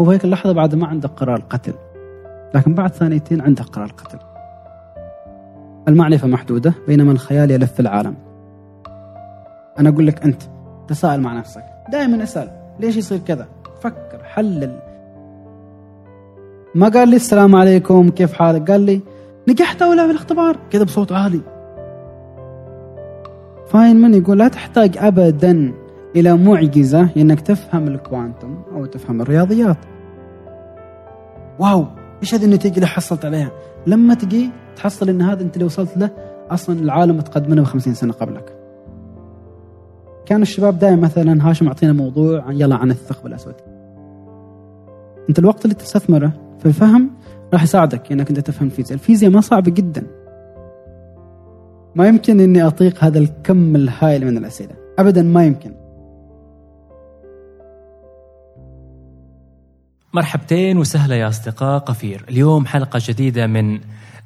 هو في هيك اللحظة بعد ما عنده قرار قتل لكن بعد ثانيتين عنده قرار قتل المعرفة محدودة بينما الخيال يلف العالم. أنا أقول لك أنت تساءل مع نفسك. دائما أسأل ليش يصير كذا؟ فكر حلل. ما قال لي السلام عليكم كيف حالك؟ قال لي نجحت ولا في الاختبار؟ كذا بصوت عالي. فاينمان يقول لا تحتاج ابدا. إلى معجزة إنك تفهم الكوانتم أو تفهم الرياضيات. واو إيش هذه النتيجة اللي حصلت عليها؟ لما تجي تحصل إن هذا أنت اللي وصلت له أصلا العالم متقدم منه ب 50 سنة قبلك. كان الشباب دائما مثلا هاشم أعطينا موضوع يلا عن الثقب الأسود. أنت الوقت اللي تستثمره في الفهم راح يساعدك إنك أنت تفهم الفيزياء. الفيزياء ما صعبة جدا. ما يمكن إني أطيق هذا الكم الهائل من الأسئلة. ابدا ما يمكن. مرحبتين وسهلا يا أصدقاء قفير. اليوم حلقة جديدة من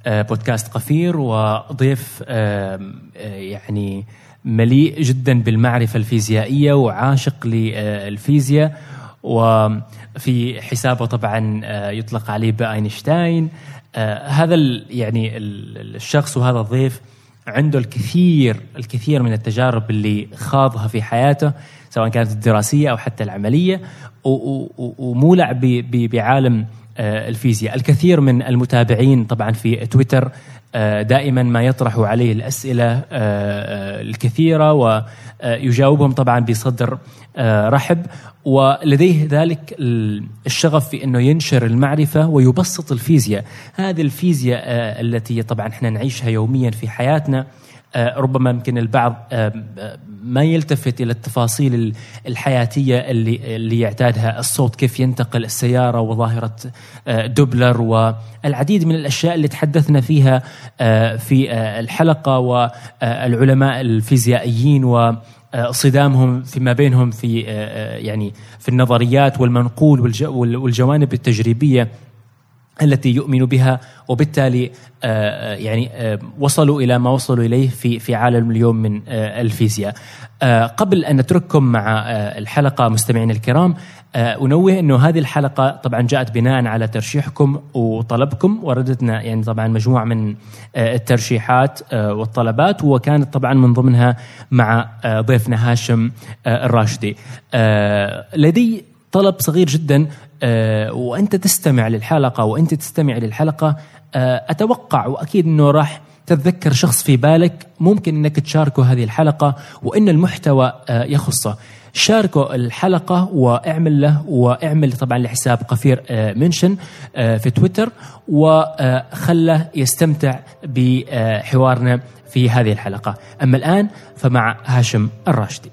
آه، بودكاست قفير وضيف آه، آه، يعني مليء جدا بالمعرفة الفيزيائية وعاشق للفيزياء وفي حسابه طبعا يطلق عليه بأينشتاين. هذا يعني الشخص وهذا الضيف عنده الكثير الكثير من التجارب اللي خاضها في حياته. سواء كانت الدراسية أو حتى العملية ومولع بعالم آه، الفيزياء. الكثير من المتابعين طبعا في تويتر آه، دائما ما يطرح عليه الأسئلة آه، الكثيرة ويجاوبهم طبعا بصدر رحب. ولديه ذلك الشغف في إنه ينشر المعرفة ويبسط الفيزياء، هذه الفيزياء التي طبعا إحنا نعيشها يوميا في حياتنا ربما يمكن البعض آه، ما يلتفت إلى التفاصيل الحياتية اللي اللي يعتادها. الصوت كيف ينتقل السيارة وظاهرة آه، دوبلر والعديد من الأشياء اللي تحدثنا فيها في الحلقة والعلماء الفيزيائيين و صدامهم فيما بينهم في يعني في النظريات والمنقول والجوانب التجريبية. التي يؤمن بها وبالتالي آه، آه، يعني آه، وصلوا إلى ما وصلوا إليه في في عالم اليوم من الفيزياء. قبل أن نترككم مع الحلقة مستمعينا الكرام أنوه إنه هذه الحلقة طبعا جاءت بناء على ترشيحكم وطلبكم وردتنا يعني طبعا مجموعة من الترشيحات والطلبات وكانت طبعا من ضمنها مع ضيفنا هاشم الراشدي. لدي طلب صغير جدا وأنت تستمع للحلقة وأنت تستمع للحلقة آه، أتوقع وأكيد إنه راح تتذكر شخص في بالك ممكن إنك تشاركه هذه الحلقة وإن المحتوى آه، يخصه. شاركوا الحلقة واعمل له واعمل طبعا لحساب قفير منشن في تويتر وخله يستمتع بحوارنا في هذه الحلقة. أما الآن فمع هاشم الراشدي.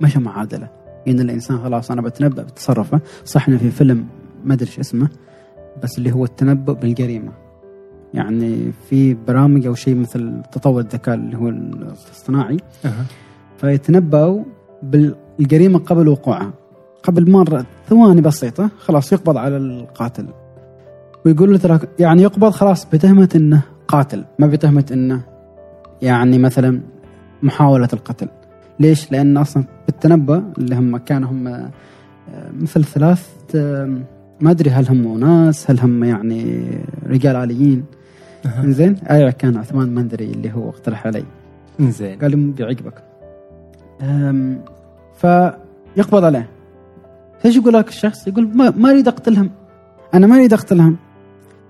مشى معادلة؟ إن الإنسان خلاص أنا بتنبأ بتصرفه. صح في فيلم ما أدري إيش اسمه بس اللي هو التنبؤ بالجريمة. يعني في برامج أو شيء مثل تطور الذكاء اللي هو الاصطناعي. أه. فيتنبأوا بالجريمة قبل وقوعها. قبل مرة ثواني بسيطة خلاص يقبض على القاتل. ويقول له ترى يعني يقبض خلاص بتهمة إنه قاتل ما بتهمة إنه يعني مثلا محاولة القتل. ليش؟ لأن أصلا بالتنبؤ اللي هم كانوا هم آه، مثل ثلاث آه، ما أدري هل هم أناس هل هم يعني رجال آليين. أه. زين أيوة كان عثمان مندري اللي هو اقترح علي. زين قال لي بيعجبك. فيقبض عليه. إيش يقول لك الشخص؟ يقول ما, ما أريد أقتلهم. أنا ما أريد أقتلهم.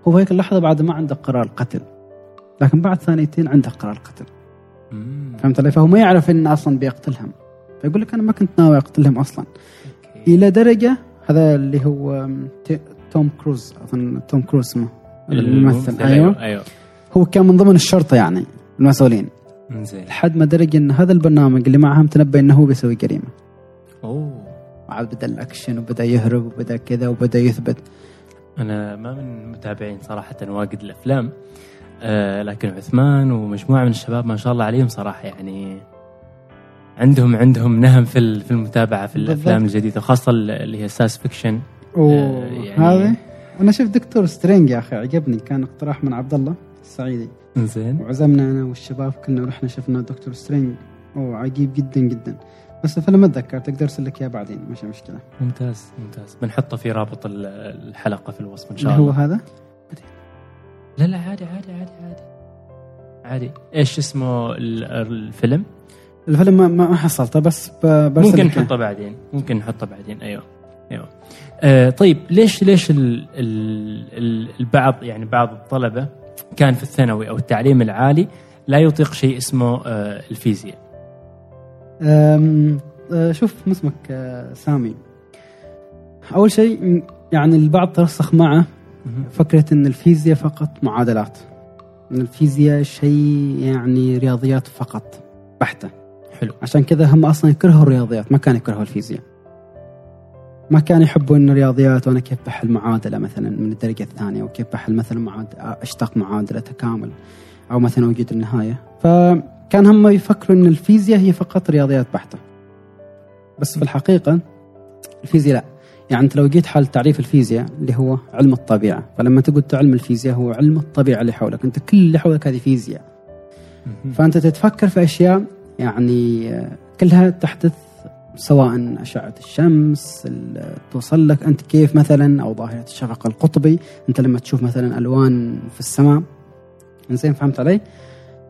هو في هيك اللحظة بعد ما عنده قرار قتل. لكن بعد ثانيتين عنده قرار قتل. فهمت علي؟ فهو ما يعرف انه أصلا بيقتلهم فيقول لك أنا ما كنت ناوي اقتلهم أصلا. أوكي. إلى درجة هذا اللي هو توم كروز أظن توم كروز اسمه الممثل. أيوه أيوه, أيوه. هو كان من ضمن الشرطة يعني المسؤولين. زين لحد ما درج إن هذا البرنامج اللي معهم تنبأ إنه هو بيسوي جريمة. أوه. وعاد بدأ الأكشن وبدأ يهرب وبدأ كذا وبدأ يثبت. أنا ما من متابعين صراحة واجد الأفلام. لكن عثمان ومجموعة من الشباب ما شاء الله عليهم صراحة يعني عندهم عندهم نهم في في المتابعة في الأفلام بالضبط. الجديدة خاصة اللي هي science fiction. أوه يعني هذه؟ أنا شفت دكتور سترينج يا أخي عجبني. كان اقتراح من عبد الله السعيدي. زين وعزمنا أنا والشباب كنا رحنا شفنا دكتور سترينج. أوه عجيب جدا جدا. بس الفيلم ما أتذكر تقدر أرسل لك إياه بعدين مش مشكلة. ممتاز ممتاز. بنحطه في رابط ال- الحلقة في الوصف إن شاء اللي هو الله. هذا؟ لا لا عادي عادي عادي عادي. عادي. إيش اسمه ال- الفيلم؟ الفيلم ما, ما حصلته بس ب- برسل ممكن. نحطه بعدين. ممكن نحطه بعدين. أيوه أيوه. آه طيب ليش ليش ال ال ال البعض يعني بعض الطلبة كان في الثانوي أو التعليم العالي لا يطيق شيء اسمه آه الفيزياء؟ أه، شوف اسمك أه، سامي. أول شيء يعني البعض ترسخ معه فكرة إن الفيزياء فقط معادلات. إن الفيزياء شيء يعني رياضيات فقط. بحتة. حلو. عشان كذا هم أصلا يكرهوا الرياضيات. ما كانوا يكرهوا الفيزياء. ما كانوا يحبوا إن الرياضيات وأنا كيف بحل معادلة مثلا من الدرجة الثانية وكيف بحل مثلا معادله أشتق معادلة تكامل أو مثلا وجود النهاية. فكان هم يفكروا إن الفيزياء هي فقط رياضيات بحتة. بس في الحقيقة الفيزياء لا. يعني أنت لو جيت حال تعريف الفيزياء اللي هو علم الطبيعة فلما تقول علم الفيزياء هو علم الطبيعة اللي حولك أنت كل اللي حولك هذه فيزياء فأنت تتفكر في أشياء يعني آه، كلها تحدث سواء أشعة الشمس ال- توصل لك أنت كيف مثلا أو ظاهرة الشفق القطبي أنت لما تشوف مثلا ألوان في السماء زين فهمت علي؟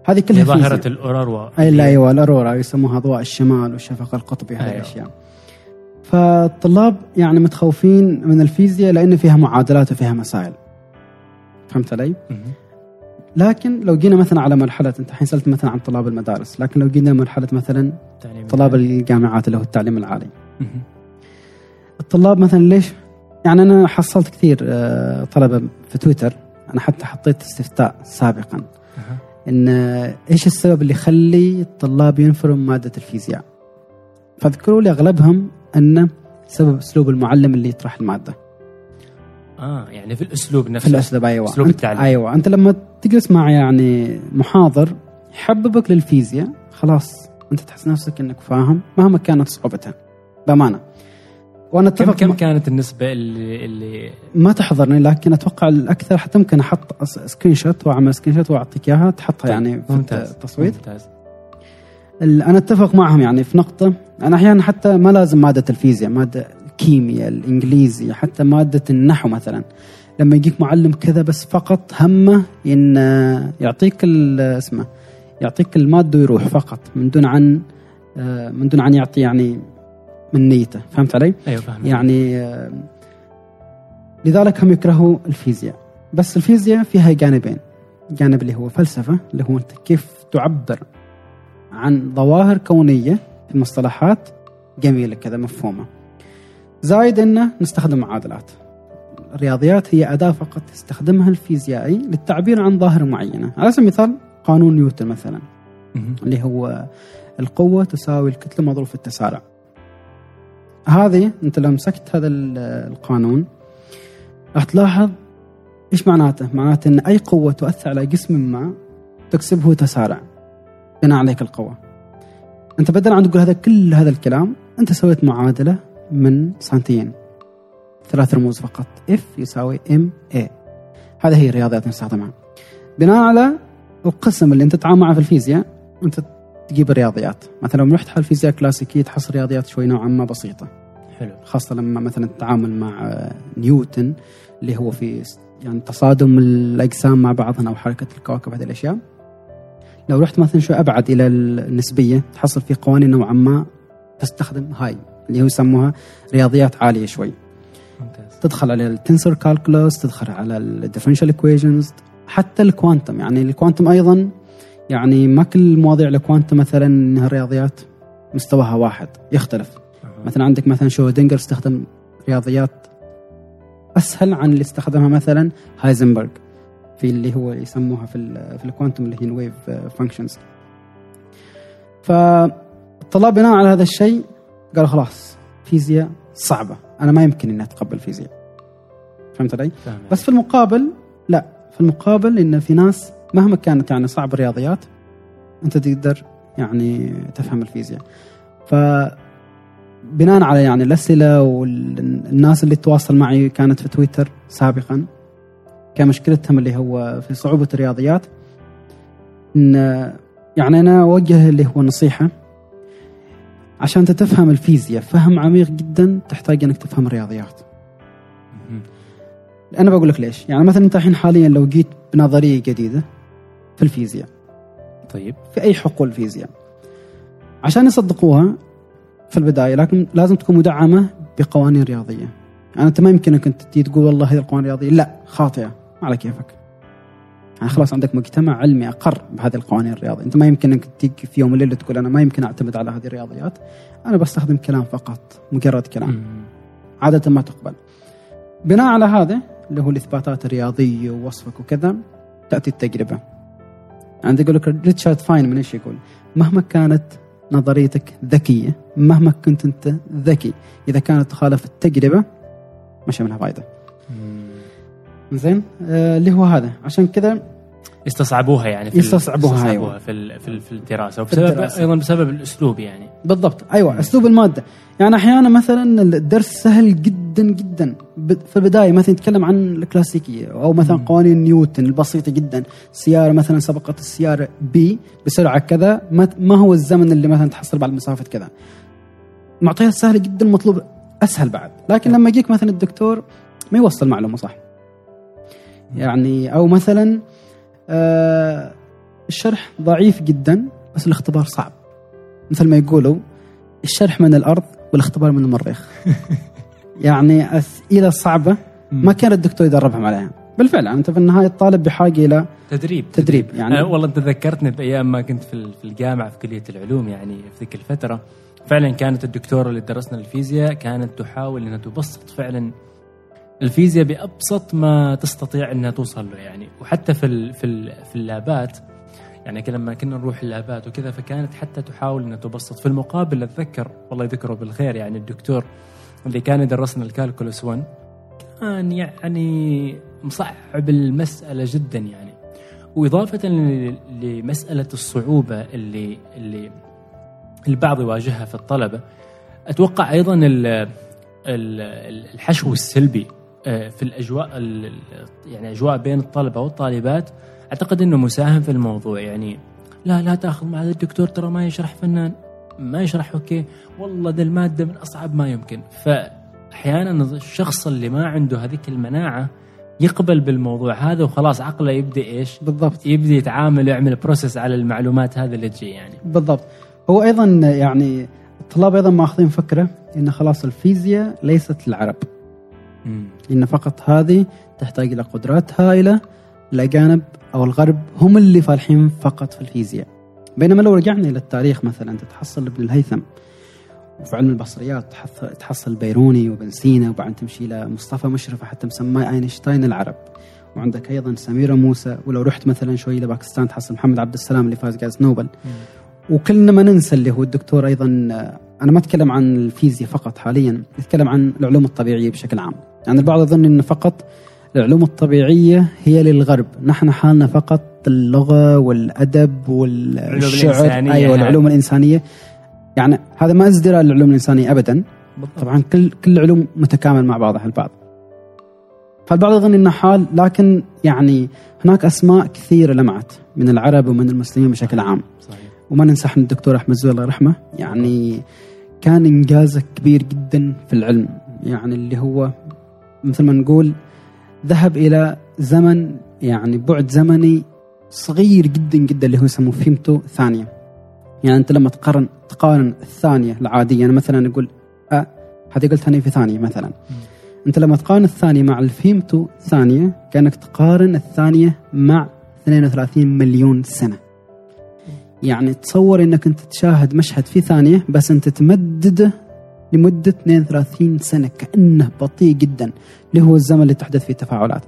هذه كلها ظاهرة فيزياء. الأوراروا أي لا أيوه الارورا يسموها اضواء الشمال والشفق القطبي هذه أيوة. الاشياء فالطلاب يعني متخوفين من الفيزياء لأن فيها معادلات وفيها مسائل. فهمت علي؟ لكن لو جينا مثلا على مرحلة أنت الحين سألت مثلا عن طلاب المدارس لكن لو جينا مرحلة مثلا طلاب الجامعات اللي هو التعليم العالي. الطلاب مثلا ليش؟ يعني أنا حصلت كثير آه، طلبة في تويتر. أنا حتى حطيت استفتاء سابقا. إن آه، إيش السبب اللي يخلي الطلاب ينفروا من مادة الفيزياء؟ فذكروا لي أغلبهم ان سبب أسلوب المعلم اللي يطرح المادة. آه يعني في الأسلوب في نفسه الأسلوب أيوه. أسلوب أنت التعليم. أيوه. أنت لما تجلس مع يعني محاضر يحببك للفيزياء خلاص أنت تحس نفسك إنك فاهم مهما كانت صعوبتها. بأمانة. وأنا كم أتفق كم مع- كانت النسبة اللي اللي ما تحضرني لكن أتوقع الأكثر حتى ممكن أحط screenshot وأعمل screenshot وأعطيك إياها تحطها يعني في ممتاز التصويت. ممتاز. أنا أتفق معهم يعني في نقطة. أنا أحيانا حتى ما لازم مادة الفيزياء مادة الكيمياء الانجليزي حتى مادة النحو مثلا. لما يجيك معلم كذا بس فقط همه إن آه، يعطيك ال- اسمه يعطيك المادة ويروح فقط من دون عن آه، من دون عن يعطي يعني من نيته. فهمت علي؟ أيوه فاهم يعني آه، لذلك هم يكرهوا الفيزياء. بس الفيزياء فيها جانبين. جانب اللي هو فلسفة اللي هو أنت كيف تعبر عن ظواهر كونية في مصطلحات جميلة كذا مفهومة. زايد أنه نستخدم معادلات. الرياضيات هي أداة فقط يستخدمها الفيزيائي للتعبير عن ظاهرة معينة. على سبيل المثال قانون نيوتن مثلا. اللي هو القوة تساوي الكتلة مضروب في التسارع. هذه أنت لو مسكت هذا ال- القانون راح تلاحظ إيش معناته؟ معناته إن أي قوة تؤثر على جسم ما تكسبه تسارع. بناء عليك القوة أنت بدل عن تقول هذا كل هذا الكلام أنت سويت معادلة من سنتين. ثلاث رموز فقط. F يساوي M A هذه هي الرياضيات نستخدمها بناء على القسم اللي أنت تتعامل معه في الفيزياء أنت تجيب الرياضيات. مثلا لو رحت على الفيزياء كلاسيكية تحصل رياضيات شوي نوعا ما بسيطة. حلو. خاصة لما مثلا تتعامل مع نيوتن اللي هو في يعني تصادم الأجسام مع بعضها أو حركة الكواكب هذه الأشياء. لو رحت مثلا شوي أبعد إلى النسبية تحصل في قوانين نوعا ما تستخدم هاي اللي هو يسموها رياضيات عالية شوي. ممتاز. تدخل على ال tensor calculus تدخل على ال differential equations حتى ال quantum يعني ال quantum أيضا يعني ما كل مواضيع ال quantum مثلا إنها الرياضيات مستواها واحد يختلف. أها. مثلا عندك مثلا شرودنجر استخدم رياضيات أسهل عن اللي استخدمها مثلا هايزنبرغ في اللي هو يسموها في ال في ال quantum اللي هي ال wave functions فالطلاب بناء على هذا الشيء قالوا خلاص فيزياء صعبة. أنا ما يمكن إني أتقبل فيزياء. فهمت علي؟ بس في المقابل لا. في المقابل إن في ناس مهما كانت يعني صعب الرياضيات أنت تقدر يعني تفهم الفيزياء. ف بناء على يعني الأسئلة والناس اللي تواصل معي كانت في تويتر سابقا كان مشكلتهم اللي هو في صعوبة الرياضيات. إن يعني أنا أوجه اللي هو نصيحة. عشان أنت تفهم الفيزياء فهم عميق جدا تحتاج إنك تفهم الرياضيات. أنا بقول لك ليش؟ يعني مثلا أنت الحين حاليا لو جيت بنظرية جديدة في الفيزياء. طيب. في أي حقول فيزياء. عشان يصدقوها في البداية لكن لازم تكون مدعمة بقوانين رياضية. يعني انت ما يمكنك أنت تجي تقول والله هذه القوانين الرياضية. لا خاطئة. على كيفك. يعني خلاص عندك مجتمع علمي أقر بهذه القوانين الرياضية. أنت ما يمكنك تيجي في يوم وليله تقول أنا ما يمكن أعتمد على هذه الرياضيات. أنا بستخدم كلام فقط مجرد كلام. مم. عادة ما تقبل. بناء على هذا اللي هو الإثباتات الرياضية ووصفك وكذا تأتي التجربة. عندي يقول لك ريتشارد فاين من إيش يقول؟ مهما كانت نظريتك ذكية مهما كنت أنت ذكي إذا كانت تخالف التجربة مش منها مم. زين. آه اللي هو هذا. عشان كذا استصعبوها يعني في يستصعبوها، أيوة. في ال- في ال- في الدراسة وبسبب الدراسة. أيضا بسبب الأسلوب يعني. بالضبط. أيوه أسلوب المادة. يعني أحيانا مثلا الدرس سهل جدا جدا. في البداية مثلا يتكلم عن الكلاسيكية أو مثلا قوانين نيوتن البسيطة جدا. سيارة مثلا سبقت السيارة بي بسرعة كذا. ما ما هو الزمن اللي مثلا تحصل بعد مسافة كذا. معطيات سهله جدا مطلوب أسهل بعد. لكن لما يجيك مثلا الدكتور ما يوصل معلومة صح. يعني أو مثلا آه الشرح ضعيف جدا بس الاختبار صعب. مثل ما يقولوا الشرح من الأرض والاختبار من المريخ. يعني أسئلة صعبة ما كان الدكتور يدربهم عليها. بالفعل أنت في النهاية الطالب بحاجة إلى تدريب. تدريب يعني. أنا والله أنت ذكرتني بأيام ما كنت في الجامعة في كلية العلوم يعني في ذيك الفترة. فعلا كانت الدكتورة اللي درسنا الفيزياء كانت تحاول إنها تبسط فعلا الفيزياء بأبسط ما تستطيع إنها توصل له يعني. وحتى في ال في ال في اللابات يعني لما كنا نروح اللابات وكذا فكانت حتى تحاول إنها تبسط. في المقابل أتذكر والله يذكره بالخير يعني الدكتور اللي كان يدرسنا الكالكولس 1 كان يعني مصعب المسألة جدا يعني. وإضافة لمسألة الصعوبة اللي اللي البعض يواجهها في الطلبة أتوقع أيضا ال- ال- الحشو السلبي في الأجواء ال- يعني أجواء بين الطلبة والطالبات أعتقد إنه مساهم في الموضوع. يعني لا لا تأخذ مع الدكتور ترى ما يشرح فنان ما يشرح أوكي والله ده المادة من أصعب ما يمكن. فأحيانا الشخص اللي ما عنده هذيك المناعة يقبل بالموضوع هذا وخلاص عقله يبدأ إيش؟ بالضبط. يبدأ يتعامل ويعمل process على المعلومات هذا اللي تجي يعني. بالضبط. هو أيضا يعني الطلاب أيضا ماخذين فكرة إن خلاص الفيزياء ليست للعرب إن فقط هذه تحتاج إلى قدرات هائلة الاجانب أو الغرب هم اللي فالحين فقط في الفيزياء. بينما لو رجعنا إلى التاريخ مثلا تتحصل ابن الهيثم وفي علم البصريات تحص- تحصل بيروني وابن سينا وبعدين تمشي إلى مصطفى مشرفة حتى مسماه أينشتاين العرب. وعندك أيضا سميره موسى ولو رحت مثلا شوي لباكستان تحصل محمد عبد السلام اللي فاز جائزة نوبل. وكلنا ما ننسى اللي هو الدكتور أيضا أنا ما أتكلم عن الفيزياء فقط حاليا أتكلم عن العلوم الطبيعية بشكل عام. يعني البعض يظن إن فقط العلوم الطبيعية هي للغرب. نحن حالنا فقط اللغة والأدب والشعر الإنسانية أيوه يعني. العلوم الإنسانية. يعني هذا ما ازدراء للعلوم الإنسانية ابدا. طبعا كل كل العلوم متكامل مع بعضها البعض. فالبعض يظن انه حال لكن يعني هناك أسماء كثيرة لمعت من العرب ومن المسلمين بشكل عام. صحيح. وما ننسى إحنا الدكتور أحمد زويل الله يرحمه. يعني كان انجازه كبير جدا في العلم. يعني اللي هو مثل ما نقول ذهب إلى زمن يعني بعد زمني صغير جدا جدا اللي هو يسموه فيمتو ثانية. يعني أنت لما تقارن تقارن الثانية العادية يعني مثلا نقول أ هذه أنا في ثانية مثلا. أنت لما تقارن الثانية مع الفيمتو ثانية كأنك تقارن الثانية مع 32 مليون سنة. يعني تصور إنك أنت تشاهد مشهد في ثانية بس أنت تمدده لمدة 32 سنة كأنه بطيء جدا اللي هو الزمن اللي تحدث فيه التفاعلات.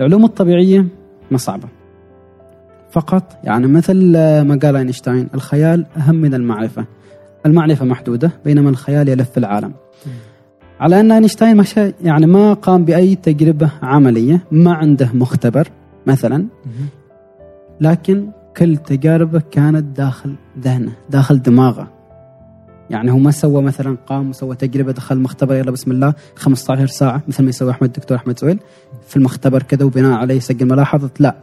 العلوم الطبيعية ما صعبة. فقط يعني مثل ما قال أينشتاين الخيال أهم من المعرفة. المعرفة محدودة بينما الخيال يلف العالم. على أن أينشتاين يعني ما قام بأي تجربة عملية، ما عنده مختبر مثلا لكن كل تجاربه كانت داخل ذهنه داخل دماغه يعني هو ما سوى مثلا قام وسوى تجربة دخل مختبر يلا بسم الله 15 ساعة مثل ما يسوي أحمد الدكتور أحمد زويل في المختبر كذا وبناء عليه يسجل ملاحظة. لا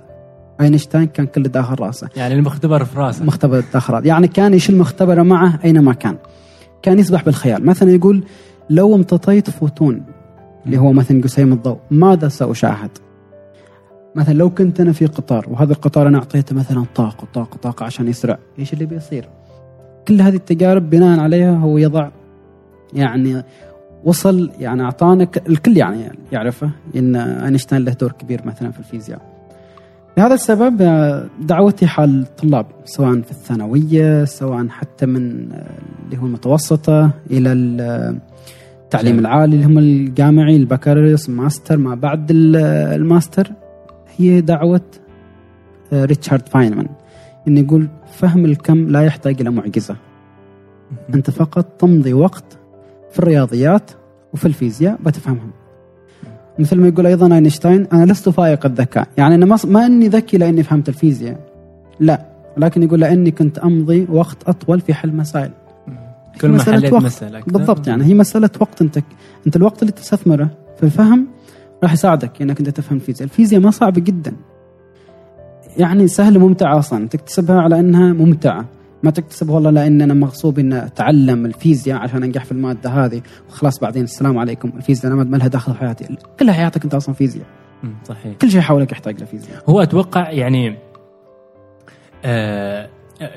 أينشتاين كان كله داخل رأسه. يعني المختبر في رأسه. مختبر داخل رأسه. يعني كان يشيل مختبره معه أينما كان. كان يسبح بالخيال. مثلا يقول لو امتطيت فوتون. اللي هو مثلا جسيم الضوء. ماذا سأشاهد؟ مثلا لو كنت أنا في قطار وهذا القطار أنا أعطيته مثلا طاقة طاقة طاقة عشان يسرع. إيش اللي بيصير؟ كل هذه التجارب بناء عليها هو يضع يعني وصل يعني أعطانا الكل يعني يعرفه إن أينشتاين له دور كبير مثلا في الفيزياء. لهذا السبب دعوتي حال الطلاب سواء في الثانوية سواء حتى من اللي هو المتوسطة إلى التعليم العالي اللي هم الجامعي البكالوريوس ماستر ما بعد الماستر هي دعوة ريتشارد فاينمان. انه يقول فهم الكم لا يحتاج إلى معجزة. أنت فقط تمضي وقت في الرياضيات وفي الفيزياء بتفهمهم. مثل ما يقول أيضا أينشتاين أنا لست فائق الذكاء. يعني أنا ما أني ذكي لأني فهمت الفيزياء. لا لكن يقول لأني كنت أمضي وقت أطول في حل مسائل. كل ما حليت مسألة. بالضبط يعني هي مسألة وقت. أنت أنت الوقت اللي تستثمره في الفهم راح يساعدك إنك أنت تفهم الفيزياء، الفيزياء ما صعبة جدا. يعني سهلة ممتعة أصلا، تكتسبها على إنها ممتعة، ما تكتسب والله لأن أنا مغصوب اني أتعلم الفيزياء عشان أنجح في المادة هذه. وخلاص بعدين السلام عليكم. الفيزياء أنا ما لها دخل في حياتي. كل حياتك أنت أصلا فيزياء. صحيح. كل شيء حولك يحتاج لفيزياء هو أتوقع يعني آه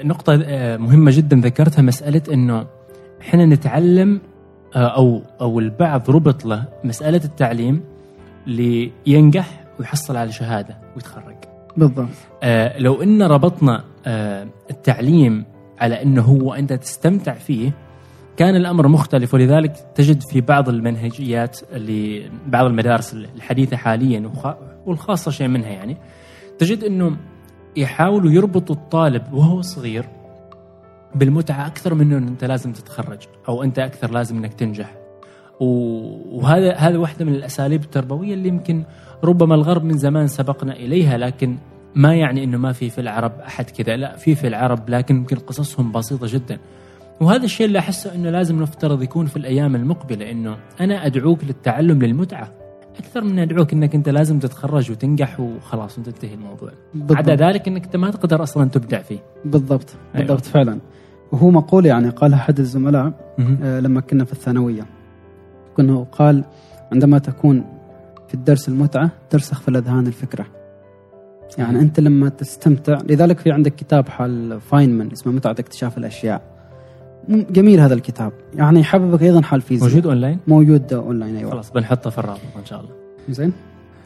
نقطة آه مهمة جدا ذكرتها مسألة إنه إحنا نتعلم آه أو أو البعض ربط له مسألة التعليم لينجح ويحصل على شهادة ويتخرج. بالضبط. آه لو إن ربطنا آه التعليم على إنه هو أنت تستمتع فيه كان الأمر مختلف. ولذلك تجد في بعض المنهجيات اللي بعض المدارس الحديثة حاليا والخاصة شيء منها يعني تجد إنه يحاولوا يربطوا الطالب وهو صغير بالمتعة أكثر من إنه أنت لازم تتخرج أو أنت أكثر لازم إنك تنجح. وهذا هذا واحدة من الأساليب التربوية اللي يمكن ربما الغرب من زمان سبقنا إليها لكن ما يعني إنه ما في في العرب أحد كذا. لا في في العرب لكن يمكن قصصهم بسيطة جدا. وهذا الشيء اللي أحسه إنه لازم نفترض يكون في الأيام المقبلة إنه أنا أدعوك للتعلم للمتعة. أكثر من أدعوك إنك أنت لازم تتخرج وتنجح وخلاص وتنتهي الموضوع. بالضبط. عدا ذلك إنك أنت ما تقدر أصلا تبدع فيه. بالضبط أيوة. بالضبط فعلا. وهو مقول يعني قال أحد الزملاء آه لما كنا في الثانوية كنا قال عندما تكون في الدرس المتعة ترسخ في الأذهان الفكرة. يعني أنت لما تستمتع لذلك في عندك كتاب حال فاينمان اسمه متعة اكتشاف الأشياء. جميل هذا الكتاب. يعني يحببك أيضا حال الفيزياء موجود أونلاين؟ موجود أونلاين أيوه. خلاص بنحطه في الرابط إن شاء الله. زين.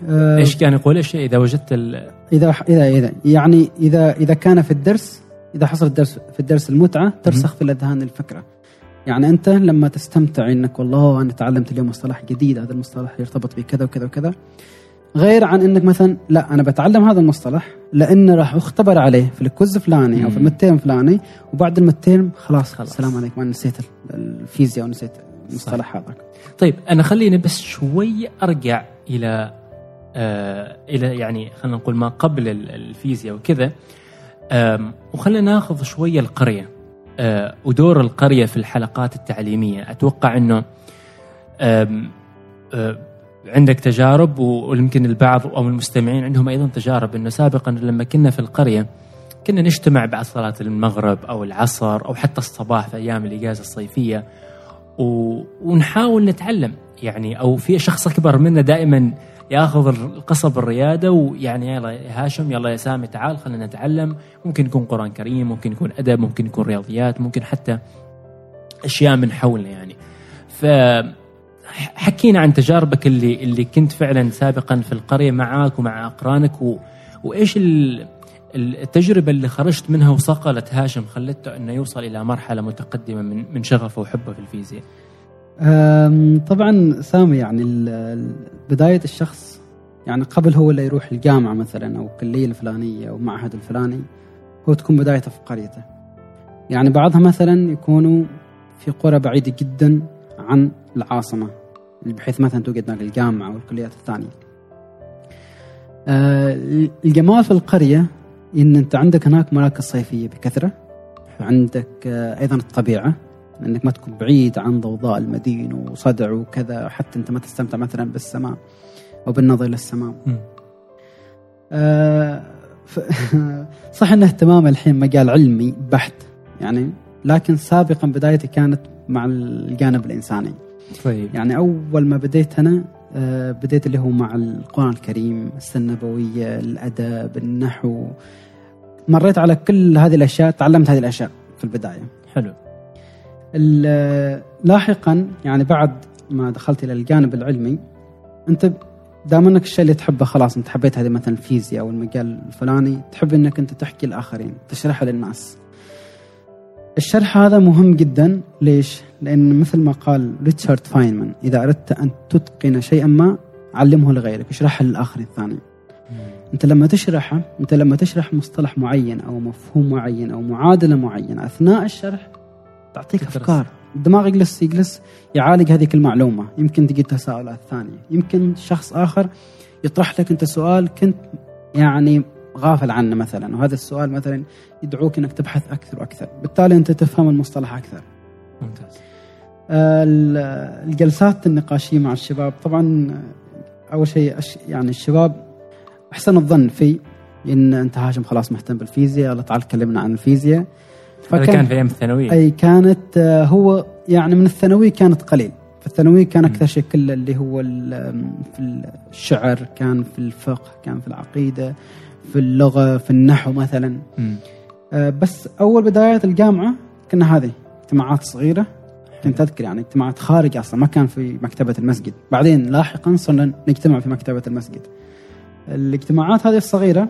آه إيش كان يقول؟ إيش إذا وجدت ال... إذا إذا إذا يعني إذا إذا كان في الدرس إذا حصل الدرس في الدرس المتعة ترسخ في الأذهان الفكرة. يعني أنت لما تستمتع إنك والله أنا تعلمت اليوم مصطلح جديد هذا المصطلح يرتبط بكذا وكذا وكذا. غير عن إنك مثلا لا أنا بتعلم هذا المصطلح لأنه راح أختبر عليه في الكوز فلاني أو في المتين فلاني وبعد المتين خلاص خلاص. السلام عليكم أنا نسيت الفيزياء ونسيت المصطلح هذا. طيب أنا خليني بس شوي أرجع إلى آه إلى يعني خلينا نقول ما قبل الفيزياء وكذا. وخلينا ناخذ شوية القرية. ودور القرية في الحلقات التعليمية. أتوقع إنه آه عندك تجارب ويمكن البعض أو المستمعين عندهم أيضا تجارب إنه سابقا لما كنا في القرية كنا نجتمع بعد صلاة المغرب أو العصر أو حتى الصباح في أيام الإجازة الصيفية و... ونحاول نتعلم. يعني أو في شخص أكبر منا دائما ياخذ القصب الريادة ويعني يلا هاشم يلا يا سامي تعال خلينا نتعلم ممكن يكون قرآن كريم ممكن يكون أدب ممكن يكون رياضيات ممكن حتى أشياء من حولنا يعني ف حكينا عن تجاربك اللي اللي كنت فعلا سابقا في القرية معك ومع أقرانك و... وإيش التجربة اللي خرجت منها وصقلت هاشم خلته إنه يوصل إلى مرحلة متقدمة من من شغفه وحبه في الفيزياء. طبعا سامي يعني بداية الشخص يعني قبل هو اللي يروح الجامعة مثلا أو الكلية الفلانية أو معهد الفلاني هو تكون بدايته في قريته. يعني بعضها مثلا يكونوا في قرى بعيدة جدا عن العاصمة بحيث مثلا توجد هناك الجامعة والكليات الثانية آه الجمال في القرية إن أنت عندك هناك مراكز صيفية بكثرة عندك آه أيضا الطبيعة انك ما تكون بعيد عن ضوضاء المدينة وصدع وكذا حتى انت ما تستمتع مثلا بالسماء أو بالنظر إلى السماء. آه صح ان اهتمام الحين مجال علمي بحت يعني لكن سابقا بدايتي كانت مع الجانب الإنساني. طيب. يعني أول ما بديت أنا آه، بديت اللي هو مع القرآن الكريم السنة النبوية الأدب النحو. مريت على كل هذه الأشياء تعلمت هذه الأشياء في البداية. حلو. لاحقا يعني بعد ما دخلت إلى الجانب العلمي أنت دام أنك الشيء اللي تحبه خلاص أنت حبيت هذه مثلا الفيزياء أو المجال الفلاني تحب أنك أنت تحكي الاخرين تشرحها للناس. الشرح هذا مهم جدا. ليش؟ لأن مثل ما قال ريتشارد فاينمان إذا أردت أن تتقن شيئا ما علمه لغيرك اشرحه للاخرين الثاني. أنت لما تشرحه أنت لما تشرح مصطلح معين أو مفهوم معين أو معادلة معينة أثناء الشرح تعطيك. أفكار. الدماغ يجلس يجلس يعالج هذيك المعلومة. يمكن تجي تساؤلات ثانية يمكن شخص آخر يطرح لك أنت سؤال كنت يعني غافل عنه مثلا. وهذا السؤال مثلا يدعوك إنك تبحث أكثر وأكثر. بالتالي أنت تفهم المصطلح أكثر. ممتاز. آه، ال- الجلسات النقاشية مع الشباب طبعا أول شيء يعني الشباب أحسن الظن في إن أنت هاشم خلاص مهتم بالفيزياء يلا تعال كلمنا عن الفيزياء. هذا كان في أيام الثانوية. أي كانت آه، هو يعني من الثانوي كانت قليل. في الثانوي كان. أكثر شيء كله اللي هو في الشعر كان في الفقه كان في العقيدة في اللغة في النحو مثلا. مم. آه، بس أول بدايات الجامعة كنا هذه اجتماعات صغيرة. كنت أذكر يعني اجتماعات خارج أصلا ما كان في مكتبة المسجد. بعدين لاحقا صرنا نجتمع في مكتبة المسجد. الاجتماعات هذه الصغيرة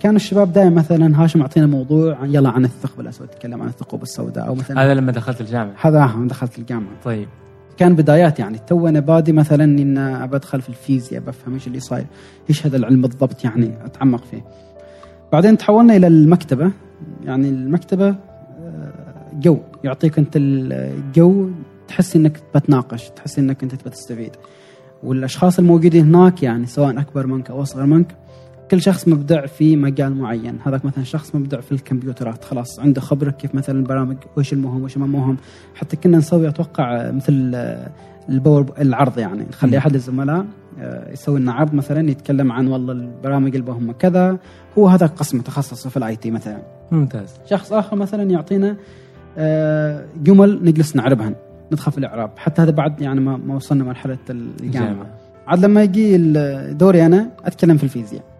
كان الشباب دائما مثلا هاشم أعطينا موضوع عن- يلا عن الثقب الأسود تكلم عن الثقوب السوداء أو مثلا هذا لما دخلت الجامعة. هذا آه، دخلت الجامعة. طيب. كان بدايات يعني تو أنا بادي مثلا إن ابى ادخل في الفيزياء بفهم إيش اللي صاير إيش هذا العلم بالضبط يعني أتعمق فيه. بعدين تحولنا إلى المكتبة. يعني المكتبة آه، جو. يعطيك أنت الجو تحس إنك بتناقش تحس إنك أنت تبى تستفيد. والأشخاص الموجودين هناك يعني سواء أكبر منك أو أصغر منك كل شخص مبدع في مجال معين. هذاك مثلا شخص مبدع في الكمبيوترات. خلاص عنده خبرة كيف مثلا البرامج وش المهم وش ما مهم. حتى كنا نسوي أتوقع مثل ال power العرض يعني. نخلي. أحد الزملاء آه، يسوي لنا عرض مثلا يتكلم عن والله البرامج اللي هم كذا. هو هذا قسم تخصصه في ال IT مثلا. ممتاز. شخص آخر مثلا يعطينا آه، جمل نجلس نعربها ندخل في الإعراب. حتى هذا بعد يعني ما وصلنا مرحلة الجامعة عاد لما يجي دوري أنا أتكلم في الفيزياء.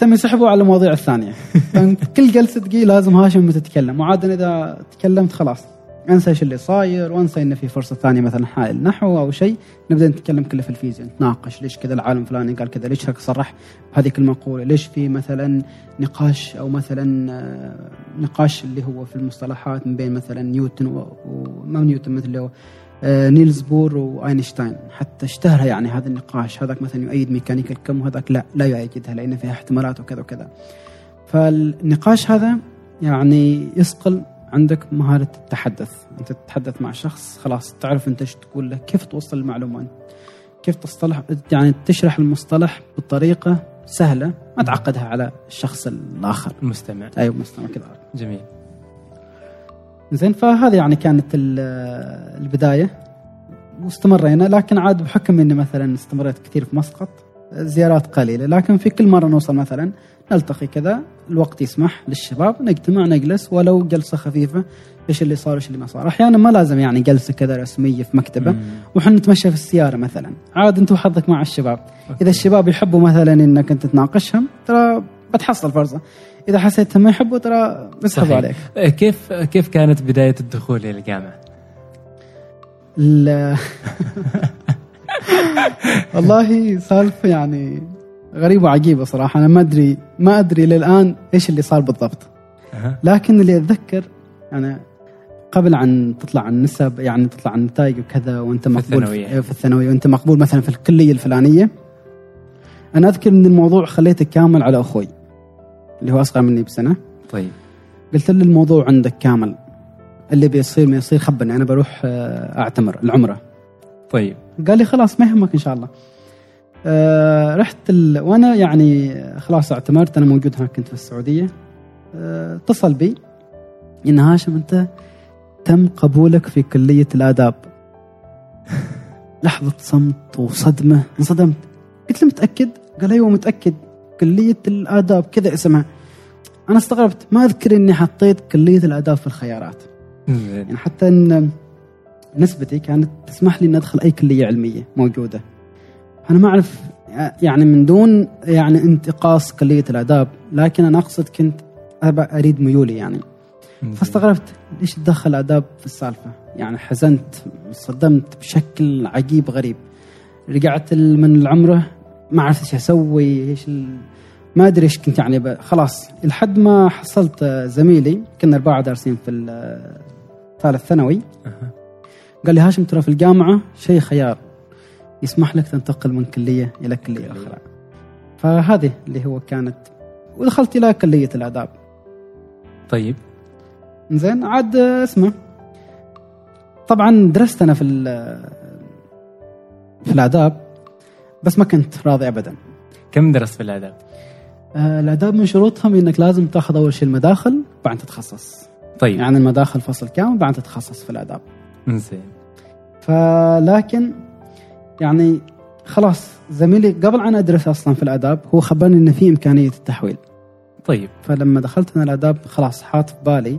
تم يسحبوا على المواضيع الثانية. كل جلسة تجي لازم هاشم تتكلم. وعاد أنا إذا تكلمت خلاص. أنسى إيش اللي صاير وأنسى إنه في فرصة ثانية مثلا حائل نحو أو شيء نبدأ نتكلم كله في الفيزياء. نتناقش ليش كذا العالم الفلاني قال كذا ليش هيك صرح بهذيك المقوله ليش في مثلا نقاش أو مثلا آه، نقاش اللي هو في المصطلحات من بين مثلا نيوتن وما نيوتن مثل اللي هو نيلز بور وأينشتاين. حتى اشتهر يعني هذا النقاش. هذاك مثلا يؤيد ميكانيكا الكم وهذاك لا لا يؤيدها لأن فيها احتمالات وكذا وكذا. فالنقاش هذا يعني يصقل عندك مهارة التحدث. أنت تتحدث مع شخص خلاص تعرف أنت إيش تقول له كيف توصل المعلومة كيف تصطلح؟ يعني تشرح المصطلح بطريقة سهلة ما تعقدها على الشخص الآخر. المستمع. أيوة مستمع كذا. جميل. زين فهذه يعني كانت ال- البداية. واستمرينا لكن عاد بحكم إني مثلا استمريت كثير في مسقط زيارات قليلة. لكن في كل مرة نوصل مثلا نلتقي كذا الوقت يسمح للشباب نجتمع نجلس ولو جلسة خفيفة إيش اللي صار وايش اللي ما صار. أحيانا ما لازم يعني جلسة كذا رسمية في مكتبة. وحنا نتمشى في السيارة مثلا. عاد أنت وحظك مع الشباب. إذا الشباب يحبوا مثلا إنك انت تناقشهم ترى بتحصل فرصة. إذا حسيتهم ما يحبوا ترى بيسحبوا. عليك آه، كيف كيف كانت بداية الدخول إلى الجامعة؟ ال- والله سالفة يعني غريبة وعجيبة صراحة أنا ما أدري ما أدري للان إيش اللي صار بالضبط. لكن اللي أتذكر يعني قبل عن تطلع عن النسب يعني تطلع عن النتائج وكذا وأنت مقبول. في, في الثانوية وأنت مقبول مثلا في الكلية الفلانية أنا أذكر إن الموضوع خليته كامل على أخوي اللي هو أصغر مني بسنة. طيب. قلت له الموضوع عندك كامل. اللي بيصير ما يصير خبرني أنا بروح آه، أعتمر العمرة. طيب. قال لي خلاص ما يهمك إن شاء الله. آه رحت ال... وأنا يعني خلاص اعتمرت. أنا موجود هناك كنت في السعودية. آه، اتصل بي. إن هاشم أنت تم قبولك في كلية الآداب. لحظة صمت وصدمة. انصدمت. قلت له متأكد؟ قال أيوه متأكد. كلية الآداب كذا اسمها. أنا استغربت ما أذكر إني حطيت كلية الآداب في الخيارات. يعني حتى إن نسبتي كانت تسمح لي ان أدخل أي كلية علمية موجودة. أنا ما أعرف يعني من دون يعني انتقاص كلية الآداب لكن أنا أقصد كنت أريد ميولي يعني. فاستغربت ليش تدخل آداب في السالفة؟ يعني حزنت صدمت بشكل عجيب غريب. رجعت من العمرة ما عرفت إيش أسوي إيش ال... ما أدري إيش كنت يعني ب... خلاص لحد ما حصلت زميلي كنا أربعة دارسين في الثالث ثانوي. قال لي هاشم ترى في الجامعة شيء خيار يسمح لك تنتقل من كلية إلى كلية أخرى. فهذه اللي هو كانت. ودخلت إلى كلية الآداب. طيب. زين عاد اسمه طبعا درست أنا في في الآداب. بس ما كنت راضي ابدا. كم درست في الآداب؟ آه، الآداب من شروطهم إنك لازم تأخذ أول شيء المداخل بعدين تتخصص. طيب. يعني المداخل فصل كامل بعدين تتخصص في الآداب. زين فلكن يعني خلاص زميلي قبل أن أدرس أصلا في الآداب هو خبرني ان في إمكانية التحويل. طيب. فلما دخلت أنا الآداب خلاص حاط في بالي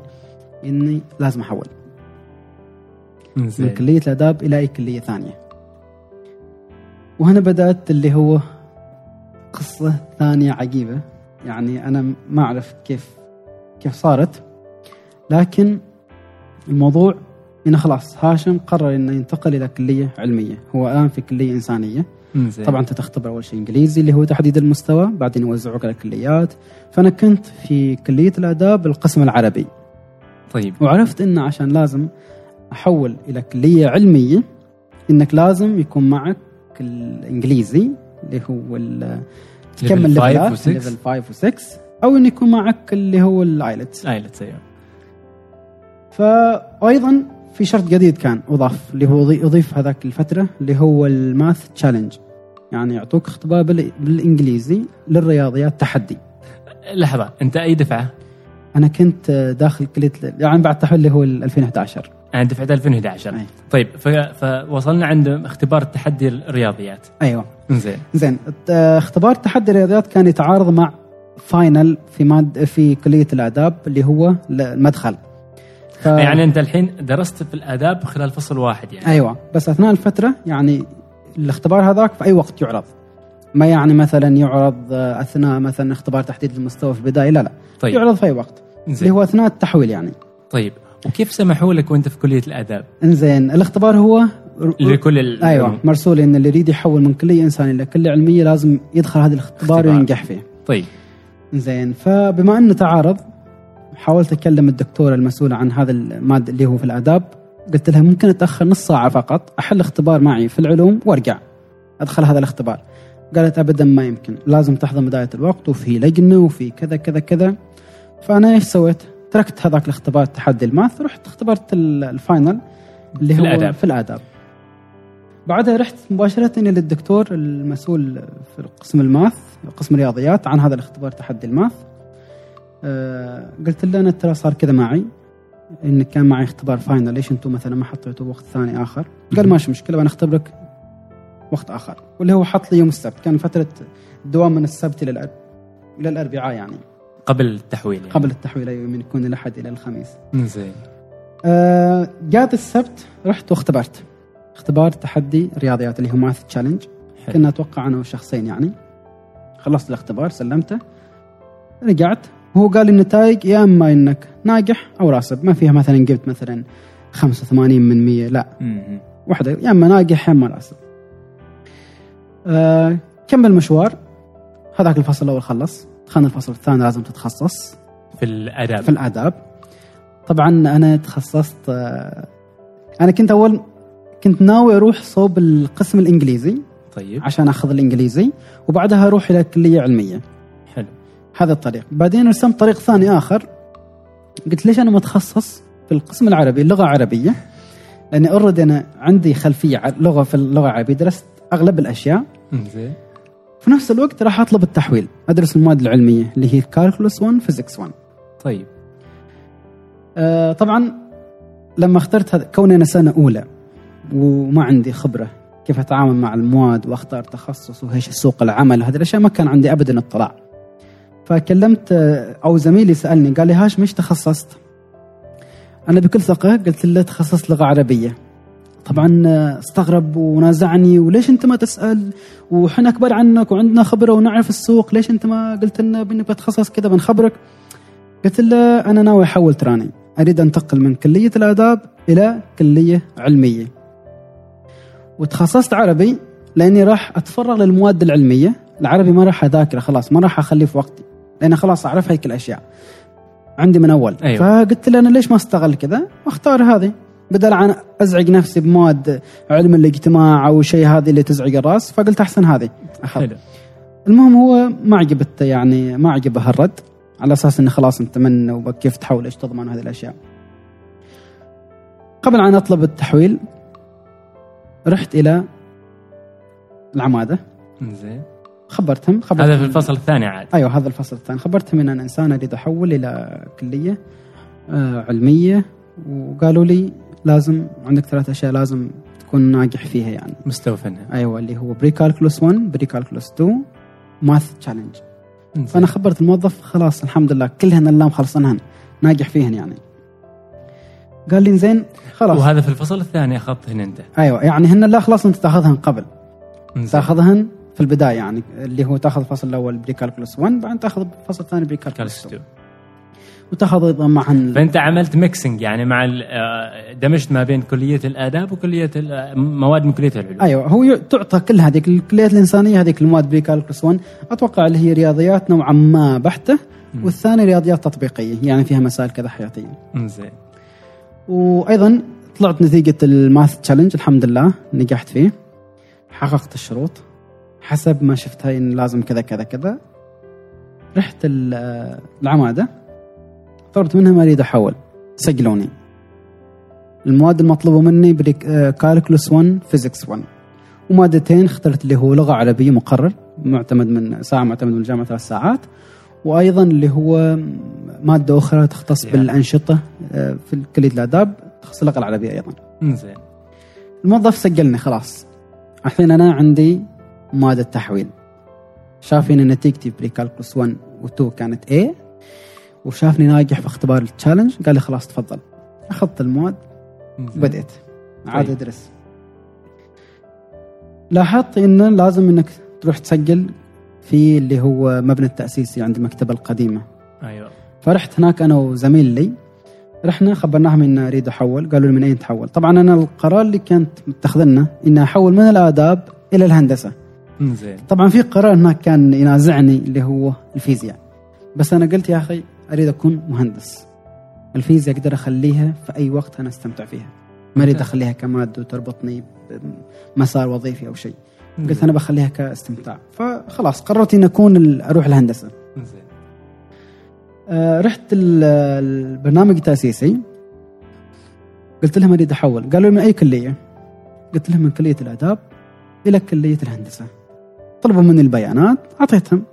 إني لازم أحول. من زين كلية الآداب إلى أي كلية ثانية. وهنا بدأت اللي هو قصة ثانية عجيبة. يعني أنا ما أعرف كيف كيف صارت. لكن الموضوع إنه خلاص هاشم قرر إنه ينتقل إلى كلية علمية. هو الآن في كلية إنسانية. زين. طبعا انت تختبر أول شيء إنجليزي اللي هو تحديد المستوى بعدين يوزعوك على الكليات فأنا كنت في كلية الآداب القسم العربي. طيب. وعرفت انه عشان لازم أحول إلى كلية علمية إنك لازم يكون معك الإنجليزي اللي هو ال- تكمل Level five ليفلات و six. level 5 و6 أو إنه يكون معك اللي هو ال IELTS IELTS أيوه فايضا في شرط جديد كان أضاف اللي هو ضي- أضيف هذاك الفترة اللي هو الماث تشالنج يعني يعطوك اختبار بال- بالإنجليزي للرياضيات تحدي لحظة أنت أي دفعة؟ أنا كنت داخل كليه يعني بعد تحويل اللي هو ال 2011 أنا دفعه 2011 أي. طيب. فوصلنا عند اختبار تحدي الرياضيات. أيوه. زين زين اختبار تحدي الرياضيات كان يتعارض مع فاينل في ماد في كلية الآداب اللي هو المدخل. ف... يعني أنت الحين درست في الآداب خلال فصل واحد يعني. أيوه. بس أثناء الفترة يعني الاختبار هذاك في أي وقت يعرض. ما يعني مثلا يعرض آه، أثناء مثلا اختبار تحديد المستوى في البداية لا لا. طيب. يعرض في أي وقت. اللي هو أثناء التحويل يعني. طيب وكيف سمحوا لك وأنت في كلية الآداب؟ إنزين الاختبار هو لكل ال... أيوه مرسول إن اللي يريد يحول من كلية انسانيه لكليه علمية لازم يدخل هذا الاختبار اختبار. وينجح فيه. طيب. زين فبما أنه تعارض حاولت أكلم الدكتوره المسؤوله عن هذا المادة اللي هو في الآداب. قلت لها ممكن أتأخر نص ساعة فقط أحل اختبار معي في العلوم وأرجع أدخل هذا الاختبار. قالت ابدا ما يمكن لازم تحضر بدايه الوقت وفي لجنة وفي كذا كذا كذا. فأنا إيش سويت؟ تركت هذاك الاختبار تحدي ال math رحت اختبرت ال- ال final اللي في هو الآداب. في الآداب بعدها رحت مباشرة للدكتور المسؤول في قسم ال math قسم الرياضيات عن هذا الاختبار تحدي ال math آه قلت له أنا ترى صار كذا معي إن كان معي اختبار final ليش أنتم مثلا ما حطيتوا وقت ثاني آخر؟ قال ماشي مشكلة أنا اختبرك وقت آخر واللي هو حط لي يوم السبت كان فترة الدوام من السبت إلى الأرب... إلى الأربعاء يعني قبل التحويل يعني. قبل التحويل أيوه من يكون الأحد إلى الخميس. زين. آه جات السبت رحت واختبرت. اختبار تحدي رياضيات اللي هو ماث تشالنج. كنا أتوقع أنا وشخصين يعني. خلصت الاختبار سلمته. رجعت. وهو قال لي النتائج يا أما إنك ناجح أو راسب ما فيها مثلا جبت مثلا 85 من 100 لا. مم. واحدة يا أما ناجح يا أما راسب آه كمل مشوار. هذاك الفصل الأول خلص. دخلنا الفصل الثاني لازم تتخصص في الآداب. في الآداب. طبعا أنا تخصصت آه، أنا كنت أول كنت ناوي أروح صوب القسم الإنجليزي طيب. عشان أخذ الإنجليزي وبعدها أروح إلى كلية علمية. حلو. هذا الطريق. بعدين رسمت طريق ثاني آخر. قلت ليش أنا متخصص في القسم العربي اللغة العربيه لأني already أنا عندي خلفية لغة في اللغة العربية درست أغلب الأشياء. زين في نفس الوقت راح أطلب التحويل. أدرس المواد العلمية اللي هي calculus 1 physics 1 طيب. آه، طبعا لما اخترت هذا كوني أنا سنة أولى وما عندي خبرة كيف أتعامل مع المواد وأختار تخصص وايش سوق العمل هذه الأشياء ما كان عندي ابدا اطلاع. فكلمت آه، أو زميلي سألني قال لي هاشم إيش تخصصت؟ أنا بكل ثقة قلت له تخصصت لغة عربية. طبعا استغرب ونازعني وليش أنت ما تسأل؟ وحنا أكبر عنك وعندنا خبرة ونعرف السوق ليش أنت ما قلت لنا باني بتخصص كذا بنخبرك. قلت له أنا ناوي أحول تراني. أريد انتقل من كلية الآداب إلى كلية علمية. وتخصصت عربي لأني راح أتفرغ للمواد العلمية. العربي ما راح أذاكره خلاص ما راح أخليه في وقتي لأن خلاص أعرف هيك الأشياء. عندي من أول. أيوة. فقلت له أنا ليش ما استغل كذا؟ وأختار هذه. بدل عن أزعج نفسي بمواد علم الاجتماع أو شيء هذه اللي تزعج الرأس فقلت أحسن هذه. أخذ. حلو. المهم هو ما عجبته يعني ما عجبه هالرد على أساس إنه خلاص انت من وكيف تحول إيش تضمن هذه الأشياء. قبل أن أطلب التحويل رحت إلى العمادة. زين خبرتهم خبرتهم. هذا في الفصل الثاني عاد. أيوه هذا الفصل الثاني. خبرتهم إن أنا إنسان أريد أحول إلى كلية آه، علمية وقالوا لي لازم عندك ثلاث أشياء لازم تكون ناجح فيها يعني. مستوفنها أيوه اللي هو pre-calculus 1 pre-calculus 2 math challenge. فأنا خبرت الموظف خلاص الحمد لله كلهن الآن خلصنهن. ناجح فيهن يعني. قال لي زين خلاص. وهذا في الفصل الثاني اخذتهن أنت. أيوه يعني هن لا خلاص أنت تأخذهن قبل. زين. تأخذهن في البداية يعني اللي هو تأخذ الفصل الأول pre-calculus 1 بعدين تأخذ الفصل الثاني pre calculus calc 2 2 وتاخذ أيضا معهن فأنت عملت mixing يعني مع آه، دمجت ما بين كلية الآداب وكلية آه، مواد من كلية العلوم. أيوه هو تعطى كل هذيك الكليات الإنسانية هذيك المواد pre-calculus 1 أتوقع اللي هي رياضيات نوعا ما بحتة والثاني رياضيات تطبيقية يعني فيها مسائل كذا حياتية. زين. وأيضا طلعت نتيجة ال math challenge الحمد لله نجحت فيه. حققت الشروط. حسب ما شفتها إن لازم كذا كذا كذا. رحت ال- العمادة. طلبت منهم أريد أحول. سجلوني. المواد المطلوبة مني كالكولوس 1 فيزيكس 1 ومادتين اخترت اللي هو لغة عربية مقرر معتمد من ساعة معتمد من الجامعة ثلاث ساعات. وأيضا اللي هو مادة أخرى تختص يعني. بالأنشطة آه، في كلية الآداب تخص اللغة العربية أيضا. زين الموظف سجلني خلاص. الحين أنا عندي مادة تحويل. شاف إن نتيجتي pre-calculus 1 و2 كانت A. وشافني ناجح في اختبار ال challenge قال لي خلاص تفضل. أخذت المواد. بديت عاد طيب. أدرس. لاحظت انه لازم إنك تروح تسجل في اللي هو مبنى التاسيسي عند المكتبه القديمة. أيوه. فرحت هناك أنا وزميل لي. رحنا خبرناهم إن أريد أحول. قالوا لي من أين تحول؟ طبعا أنا القرار اللي كانت متخذنه ان أحول من الآداب إلى الهندسة. زين طبعا في قرار هناك كان ينازعني اللي هو الفيزياء. بس أنا قلت يا أخي أريد أكون مهندس. الفيزياء أقدر أخليها في أي وقت أنا أستمتع فيها. ما أريد. أخليها كمادة وتربطني بمسار وظيفي أو شيء. قلت أنا بخليها كاستمتاع. فخلاص قررت ان أكون أروح الهندسة. زين. آه، رحت ال- البرنامج التاسيسي قلت لهم أريد أحول. قالوا لي من أي كلية؟ قلت لهم من كلية الآداب إلى كلية الهندسة. طلبوا مني البيانات أعطيتهم.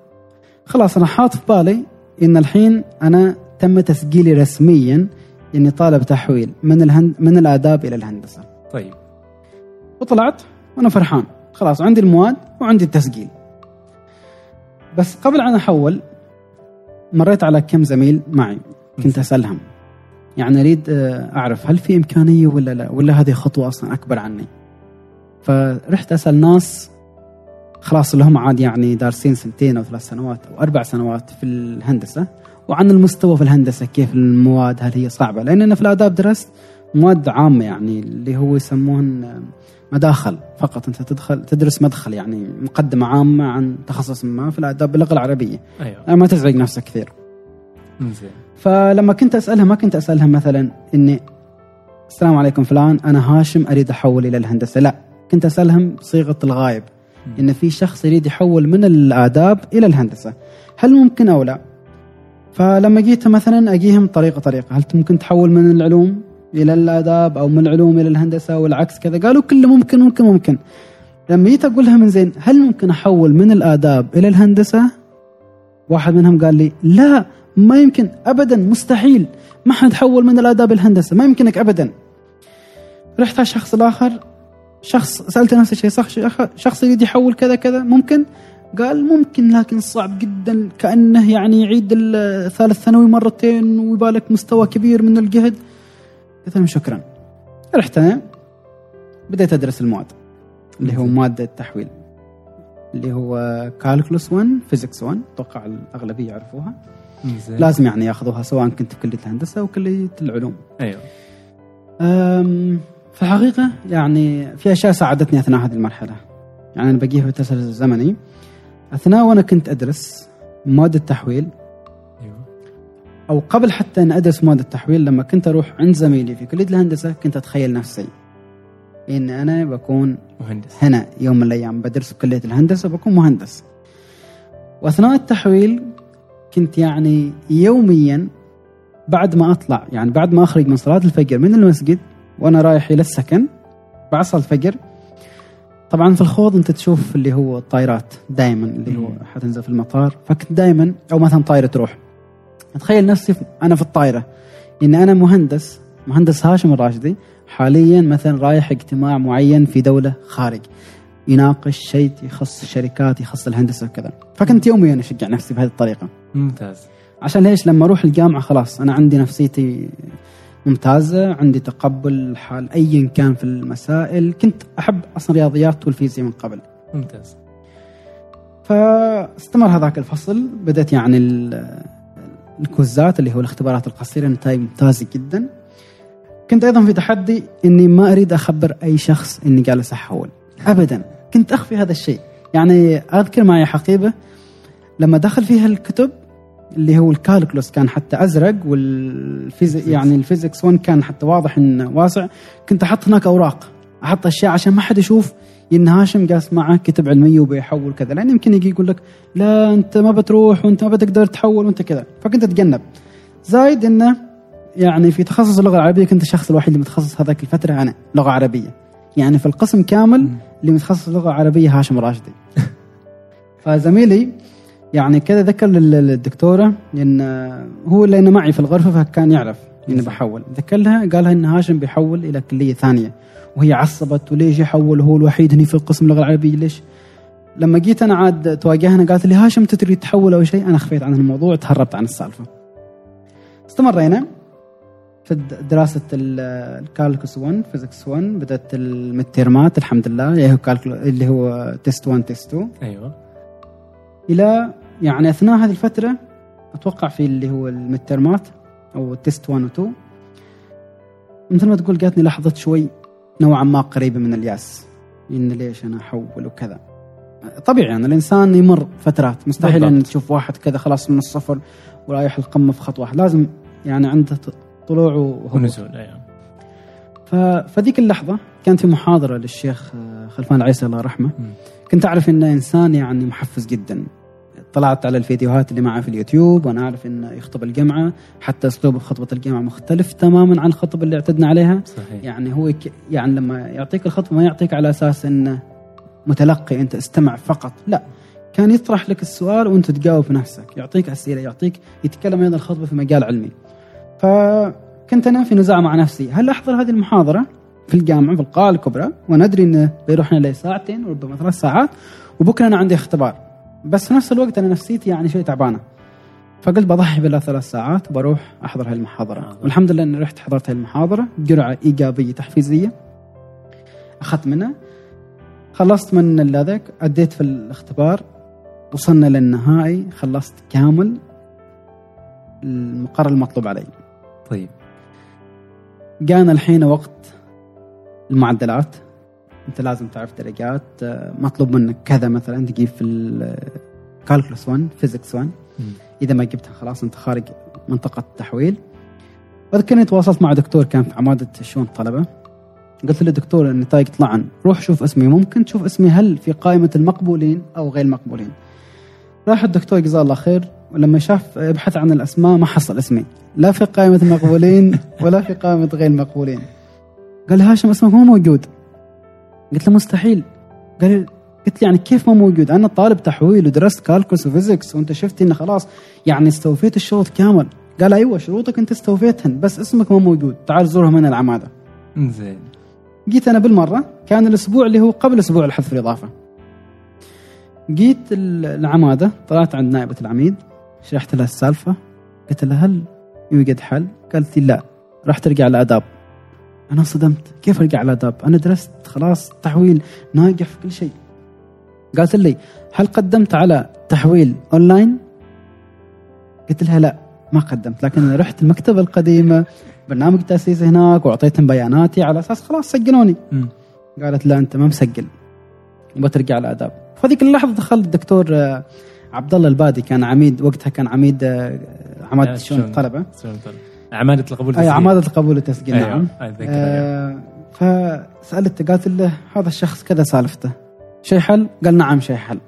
خلاص أنا حاط في بالي إن الحين أنا تم تسجيلي رسميا إني طالب تحويل من الهند من الآداب إلى الهندسة. طيب. وطلعت وأنا فرحان. خلاص عندي المواد وعندي التسجيل. بس قبل أن أحول مريت على كم زميل معي. كنت أسألهم. يعني أريد آه، أعرف هل في إمكانية ولا لا؟ ولا هذه خطوة أصلا أكبر عني؟ فرحت أسأل ناس خلاص اللي هم عاد يعني دارسين سنتين أو ثلاث سنوات أو أربع سنوات في الهندسة. وعن المستوى في الهندسة كيف المواد هل هي صعبة؟ لأن أنا في الآداب درست مواد عامة يعني اللي هو يسموهن آه، مداخل فقط. أنت تدخل تدرس مدخل يعني مقدمة عامة عن تخصص ما في الآداب باللغة العربية. يعني ما تزعج نفسك كثير. زين فلما كنت اسالها ما كنت أسألها مثلا إني السلام عليكم فلان أنا هاشم أريد أحول إلى الهندسة. لا كنت أسألهم بصيغه الغايب. إن في شخص يريد يحول من الآداب إلى الهندسة. هل ممكن أو لا؟ فلما جيت مثلا أجيهم طريقة طريقة. هل ممكن تحول من العلوم إلى الآداب أو من العلوم إلى الهندسة والعكس كذا؟ قالوا كله ممكن ممكن ممكن. لما جيت أقول لها من زين هل ممكن أحول من الآداب إلى الهندسة؟ واحد منهم قال لي لا ما يمكن ابدا مستحيل. ما حنتحول من الآداب الهندسة ما يمكنك ابدا. رحت على الشخص الآخر شخص سالته نفس الشيء صح شخص يريد يحول كذا كذا ممكن؟ قال ممكن لكن صعب جدا كأنه يعني يعيد الثالث ثانوي مرتين ويبالك مستوى كبير من الجهد. قلت لهم شكرا. رحت أنا بديت أدرس المواد اللي هو مادة التحويل اللي هو كالكولوس 1 فيزيكس 1 أتوقع الأغلبية يعرفوها. لازم يعني ياخذوها سواء كنت في كلية الهندسة أو كلية العلوم. أيوه. في الحقيقة يعني في أشياء ساعدتني أثناء هذه المرحلة. يعني أنا بقيه في التسلسل الزمني أثناء وأنا كنت أدرس مواد التحويل. أيوه. أو قبل حتى أن أدرس مواد التحويل لما كنت أروح عند زميلي في كلية الهندسة كنت أتخيل نفسي. إن أنا بكون مهندس. هنا يوم من الأيام بدرس في كلية الهندسة بكون مهندس. وأثناء التحويل كنت يعني يوميا بعد ما أطلع يعني بعد ما أخرج من صلاة الفجر من المسجد وأنا رايح إلى السكن صلاة الفجر. طبعا في الخوض أنت تشوف اللي هو الطائرات دائما اللي هو. حتنزل في المطار. فكنت دائما أو مثلا طائرة تروح أتخيل نفسي أنا في الطائرة. إن أنا مهندس مهندس هاشم الراشدي حاليا مثلا رايح اجتماع معين في دولة خارج. يناقش شيء يخص الشركات يخص الهندسة وكذا. فكنت يوميا أشجع نفسي بهذه الطريقة. ممتاز. عشان ليش؟ لما أروح الجامعة خلاص أنا عندي نفسيتي ممتازة عندي تقبل حال ايا كان في المسائل. كنت أحب أصلا الرياضيات والفيزياء من قبل. ممتاز. فاستمر هذاك الفصل. بدأت يعني ال- الكويزات اللي هو الاختبارات القصيرة. نتائج ممتازة جدا. كنت أيضا في تحدي إني ما أريد أخبر أي شخص إني جالس أحول أبدا. كنت أخفي هذا الشيء. يعني أذكر معي حقيبة لما دخل فيها الكتب اللي هو ال calculus كان حتى أزرق وال physic يعني ال physics 1 كان حتى واضح انه واسع. كنت أحط هناك أوراق أحط أشياء عشان ما حد يشوف إن هاشم جالس معه كتب علمية وبيحول كذا. لأن يمكن يجي يقول لك لا أنت ما بتروح وأنت ما بتقدر تحول وأنت كذا. فكنت أتجنب. زايد إنه يعني في تخصص اللغة العربية كنت الشخص الوحيد اللي متخصص هذاك الفترة أنا لغة عربية. يعني في القسم كامل اللي متخصص لغة عربية هاشم راشدي فزميلي يعني كذا ذكر لل- للدكتورة إن هو أنا معي في الغرفة فكان يعرف إني بحول. ذكر لها قال لها إن هاشم بيحول إلى كلية ثانية وهي عصبت وليش يحول؟ هو الوحيد هني في القسم اللغة العربية ليش؟ لما جيت أنا عاد تواجهنا قالت لي هاشم تريد تحول أو شيء؟ أنا خفيت عن الموضوع تهربت عن السالفة. استمرينا في د- دراسة ال- ال calculus 1 physics 1 بدأت ال midterm ات الحمد لله اللي هو اللي هو test 1 test 2 أيوه. إلى يعني أثناء هذه الفترة أتوقع في اللي هو المترمات أو تيست 1 و 2 مثل ما تقول جاتني لحظة شوي نوعا ما قريبة من الياس. إن ليش أنا أحول وكذا. طبيعي يعني الإنسان يمر فترات مستحيل أن. تشوف واحد كذا خلاص من الصفر ورايح القمه في خطوة. واحدة لازم يعني عنده طلوع وهبوط. ونزول أيوه. ف... فذيك اللحظة كانت في محاضرة للشيخ آه، خلفان العيسى الله يرحمه. كنت أعرف إنه إنسان يعني محفز جدا. طلعت على الفيديوهات اللي معه في اليوتيوب وأنا أعرف إنه يخطب الجمعة حتى أسلوبه في خطبة الجمعة مختلف تماما عن الخطب اللي اعتدنا عليها. صحيح. يعني هو ك... يعني لما يعطيك الخطبة ما يعطيك على أساس إنه متلقي أنت استمع فقط لا. كان يطرح لك السؤال وأنت تجاوب بنفسك يعطيك أسئلة يعطيك يتكلم أيضا الخطبة في مجال علمي. فكنت أنا في نزاع مع نفسي. هل أحضر هذه المحاضرة في الجامعة في القاعة الكبرى؟ وندري انه بيروحنا لي ساعتين وربما ثلاث ساعات وبكرة أنا عندي اختبار. بس في نفس الوقت أنا نفسيتي يعني شوي تعبانة. فقلت بضحي بالله ثلاث ساعات وبروح أحضر هذه المحاضرة. آه. والحمد لله إني رحت حضرت هذه المحاضرة جرعه إيجابية تحفيزية. أخذت منها. خلصت من هذاك أديت في الاختبار. وصلنا للنهائي خلصت كامل. المقرر المطلوب علي. طيب. جانا الحين وقت المعدلات. انت لازم تعرف درجات آه، مطلوب منك كذا مثلا تجيب في ال calculus 1 physics 1 مم. إذا ما جبتها خلاص أنت خارج منطقة التحويل. واذكرني تواصلت مع دكتور كان في عمادة شؤون الطلبة. قلت له دكتور النتائج طلعن روح شوف اسمي. ممكن تشوف اسمي هل في قائمة المقبولين أو غير المقبولين. راح الدكتور جزاه الله خير. ولما شاف يبحث عن الأسماء ما حصل اسمي. لا في قائمة المقبولين ولا في قائمة غير المقبولين. قال هاشم اسمك مو موجود. قلت له مستحيل. قال قلت له يعني كيف ما موجود؟ أنا طالب تحويل ودرست calculus و physics وأنت شفت إنه خلاص يعني استوفيت الشروط كامل. قال أيوه شروطك أنت استوفيتهن بس اسمك ما موجود. تعال زورهم هنا العمادة. زين جيت أنا بالمرة كان الأسبوع اللي هو قبل أسبوع الحذف الإضافة. جيت ال- العمادة طلعت عند نائبة العميد شرحت لها السالفة قلت لها هل يوجد حل؟ قالت لي لا راح ترجع لاداب أنا صدمت كيف أرجع لاداب؟ أنا درست خلاص تحويل ناجح في كل شيء قالت لي هل قدمت على تحويل أونلاين؟ قلت لها لا ما قدمت لكن رحت المكتبة القديمة برنامج تأسيس هناك وأعطيتهم بياناتي على أساس خلاص سجلوني. قالت لا أنت ما مسجل وبترجع الآداب فهذيك اللحظة دخل الدكتور آه، عبد الله البادي كان عميد وقتها كان عميد آه، عماده آه، شؤون. الطلبه؟ عماده القبول أي والتسجيل. عماده القبول والتسجيل أيوة. نعم أتذكر، أيوة. آه فسالته قالت له هذا الشخص كذا سالفته شيء حل؟ قال نعم شيء حل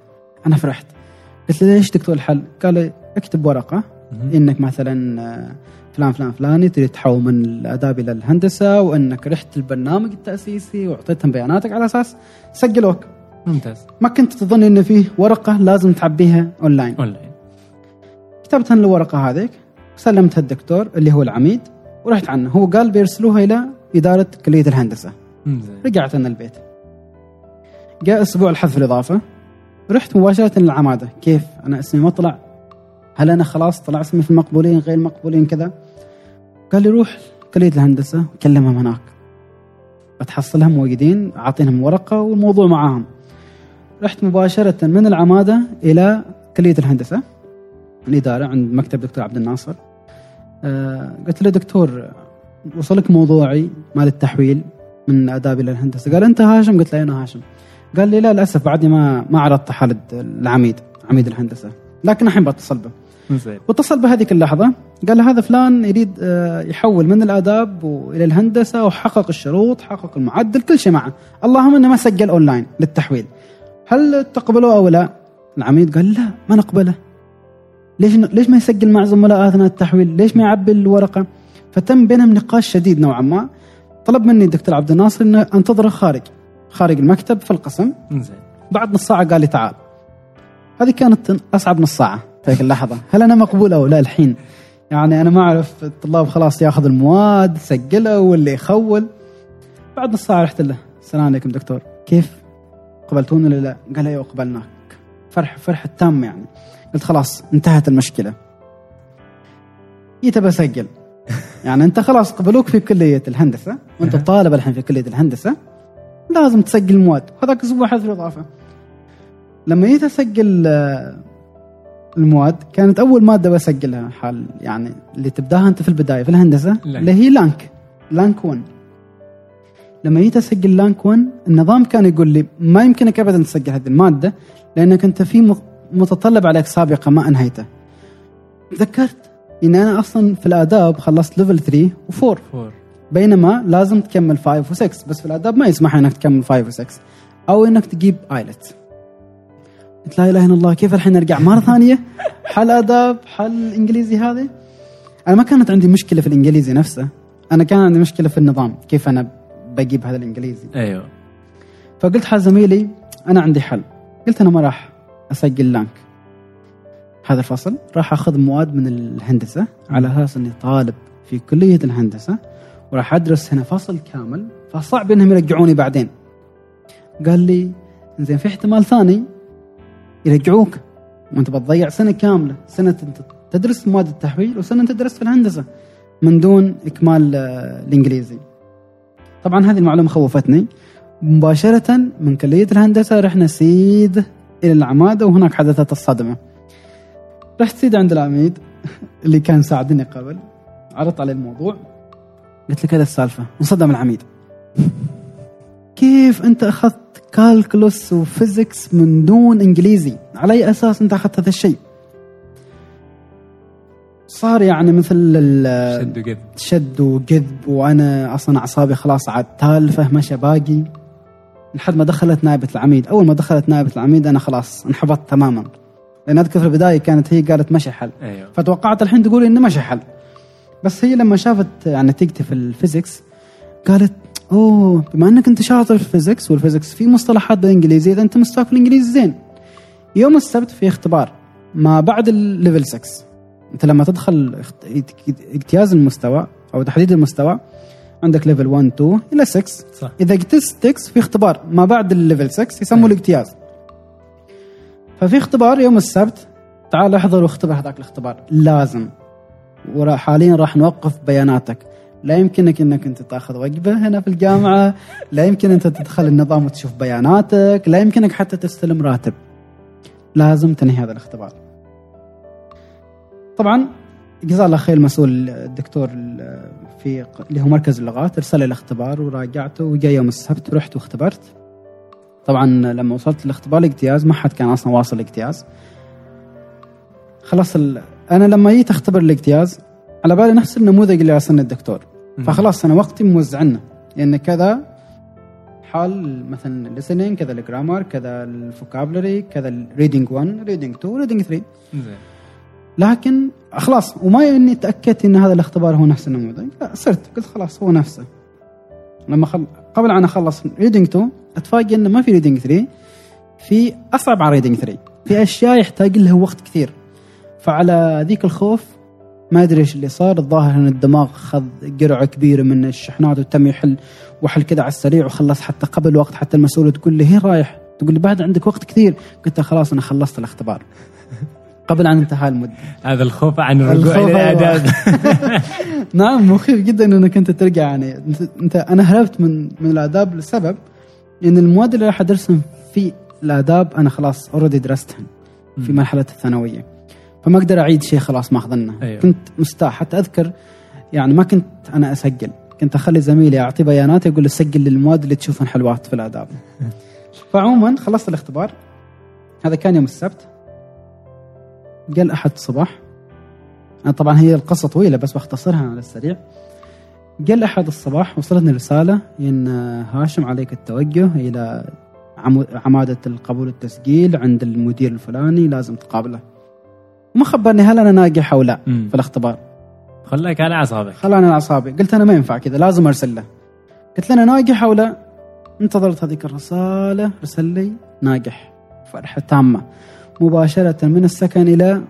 أنا فرحت قلت له ليش دكتور الحل؟ قال اكتب ورقة. إنك مثلا آه، فلان فلان فلاني تريد تحول من الآداب إلى الهندسة وإنك رحت البرنامج التأسيسي وأعطيتهم بياناتك على أساس سجلوك ممتاز ما كنت تظن انه فيه ورقة لازم تعبيها online online كتبت الورقة هذيك وسلمتها الدكتور اللي هو العميد ورحت عنه. هو قال بيرسلوها إلى إدارة كلية الهندسة. رجعت أنا البيت. جاء أسبوع الحذف الإضافة. رحت مباشرة للعمادة. كيف؟ أنا اسمي ما طلع هل أنا خلاص طلع اسمي في المقبولين غير المقبولين كذا؟ قال لي روح كلية الهندسة كلمهم هناك. بتحصلهم موجودين اعطينهم ورقة والموضوع معاهم. رحت مباشرة من العمادة إلى كلية الهندسة الاداره عند مكتب دكتور عبد الناصر. قلت له دكتور وصلك موضوعي مال التحويل من آداب إلى الهندسة. قال أنت هاشم؟ قلت له أنا هاشم. قال لي لا للأسف بعدني ما ما عرضت حال العميد عميد الهندسة. لكن الحين بتصل به. ممتاز واتصل بهذيك اللحظة. قال له هذا فلان يريد آه، يحول من الآداب والى الهندسة وحقق الشروط حقق المعدل كل شيء معه. اللهم انه ما سجل أونلاين للتحويل. هل تقبلوه أو لا؟ العميد قال لا ما نقبله. ليش ليش ما يسجل مع زملاء اثناء التحويل؟ ليش ما يعبي الورقة؟ فتم بينهم نقاش شديد نوعا ما. طلب مني الدكتور عبد الناصر ان أنتظره خارج خارج المكتب في القسم. ممتاز بعد نص ساعة قال لي تعال. هذه كانت أصعب نص ساعة. في هذيك اللحظة. هل أنا مقبول أو لا الحين؟ يعني أنا ما أعرف. الطلاب خلاص ياخذ المواد سجله واللي يخول. بعد نص ساعة رحت له. السلام عليكم دكتور. كيف؟ قبلتوني ولا لا؟ قال أيوه قبلناك. فرح فرح تام يعني. قلت خلاص انتهت المشكلة. جيت بسجل يعني أنت خلاص قبلوك في كلية الهندسة وأنت. طالب الحين في كلية الهندسة لازم تسجل المواد هذاك أسبوع حذف الإضافة. لما جيت أسجل آه، المواد كانت أول مادة بسجلها حال يعني اللي تبداها أنت في البداية في الهندسة LANC. اللي هي LANC. LANC 1 لما جيت أسجل LANC 1 النظام كان يقول لي ما يمكنك ابدا تسجل هذه المادة لأنك أنت في متطلب عليك سابقا ما أنهيته. تذكرت؟ إن أنا أصلا في الآداب خلصت level 3 و4 four بينما لازم تكمل 5 و6 بس في الآداب ما يسمح إنك تكمل 5 و6 أو إنك تجيب ايلت قلت لا إله إلا الله كيف الحين أرجع؟ مرة ثانية. حل آداب حل الانجليزي هذه؟ أنا ما كانت عندي مشكلة في الإنجليزي نفسه. أنا كان عندي مشكلة في النظام كيف أنا بجيب هذا الإنجليزي. أيوه. فقلت حال زميلي أنا عندي حل. قلت أنا ما راح أسجل لانك. هذا الفصل راح أخذ مواد من الهندسة على أساس إني طالب في كلية الهندسة وراح أدرس هنا فصل كامل فصعب إنهم يرجعوني بعدين. قال لي زين في احتمال ثاني يرجعوك. وأنت بتضيع سنة كاملة. سنة أنت تدرس مواد التحويل وسنة أنت تدرس في الهندسة من دون إكمال آه، الإنجليزي. طبعا هذه المعلومة خوفتني. مباشرة من كلية الهندسة رحنا سيد إلى العمادة وهناك حدثت الصدمة. رحت سيد عند العميد اللي كان ساعدني قبل عرضت عليه الموضوع. قلت له كذا السالفة انصدم العميد. كيف أنت أخذت كالكولوس وفيزيكس من دون إنجليزي؟ على أي أساس أنت أخذت هذا الشيء؟ صار يعني مثل ال- شد وقذ شد وكذب وأنا أصلا أعصابي خلاص عاد تالفة مشى باقي. لحد ما دخلت نائبة العميد. أول ما دخلت نائبة العميد أنا خلاص انحبطت تماما. لأن أذكر في البداية كانت هي قالت ما شي حل. أيوه. فتوقعت الحين تقول إنه ما شي حل. بس هي لما شافت يعني نتيجتي في ال physics قالت أوه بما إنك أنت شاطر في ال physics وال physics في مصطلحات بالانجليزي إذا أنت مستواك في الإنجليزي زين. يوم السبت في اختبار ما بعد ال level 6 أنت لما تدخل اجتياز المستوى أو تحديد المستوى عندك level 1 2 إلى 6 صح. إذا اجتزت 6 في اختبار ما بعد ال level 6 يسموه أي. الإجتياز. ففي اختبار يوم السبت تعال احضر واختبر هذاك الاختبار. لازم. وحاليا راح نوقف بياناتك. لا يمكنك إنك أنت تأخذ وجبه هنا في الجامعة. لا يمكن أنت تدخل النظام وتشوف بياناتك. لا يمكنك حتى تستلم راتب. لازم تنهي هذا الاختبار. طبعا جزاه الله خير المسؤول الدكتور في اللي هو مركز اللغات ارسل لي الاختبار وراجعته وجاء يوم السبت ورحت واختبرت. طبعا لما وصلت الاختبار الاجتياز ما حد كان أصلا واصل الاجتياز. خلاص ال... أنا لما جيت أختبر الاجتياز على بالي نفس النموذج اللي ارسلني الدكتور. فخلاص أنا وقتي موزعنا يعني كذا حال مثلا listening كذا ال grammar كذا ال vocabulary كذا ال reading 1 reading 2 reading 3 لكن خلاص وما إني تأكدت إن هذا الاختبار هو نفس النموذج. لا صرت قلت خلاص هو نفسه. لما خل... قبل أن أخلص reading 2 أتفاجئ انه ما في reading 3 في أصعب على reading 3 في أشياء يحتاج لها وقت كثير. فعلى ذيك الخوف ما أدري إيش اللي صار. الظاهر إن الدماغ خذ قرعة كبيرة من الشحنات وتم يحل وحل كذا على السريع وخلص حتى قبل وقت حتى المسؤول تقول لي هين رايح؟ تقول لي بعد عندك وقت كثير. قلت خلاص أنا خلصت الاختبار. قبل أن انتهى المدة. هذا الخوف عن الرجوع إلى الاعداد نعم مخيف جدا إنك أنت ترجع يعني. أنت أنا هربت من من الآداب لسبب إن المواد اللي راح أدرسهم في الآداب أنا خلاص اوريدي درستهم في مرحلة الثانوية. فما أقدر أعيد شيء خلاص ماخذنه أيوه. كنت مستاء حتى أذكر يعني ما كنت أنا أسجل. كنت أخلي زميلي اعطيه بيانات يقول له سجل للمواد اللي تشوفهم حلوات في الآداب. فعموما خلصت الاختبار. هذا كان يوم السبت. قال أحد الصباح. أنا طبعا هي القصة طويلة بس بختصرها على السريع. قال أحد الصباح وصلتني رساله إن هاشم عليك التوجه إلى عمو- عمادة القبول التسجيل عند المدير الفلاني لازم تقابله. وما خبرني هل أنا ناجح أو لا مم. في الاختبار. خلاك على أعصابك. خلاني على أعصابي. قلت أنا ما ينفع كذا لازم أرسل له. قلت له أنا ناجح أو لا؟ انتظرت هذيك الرسالة رسل لي ناجح فرحة تامة. مباشرة من السكن إلى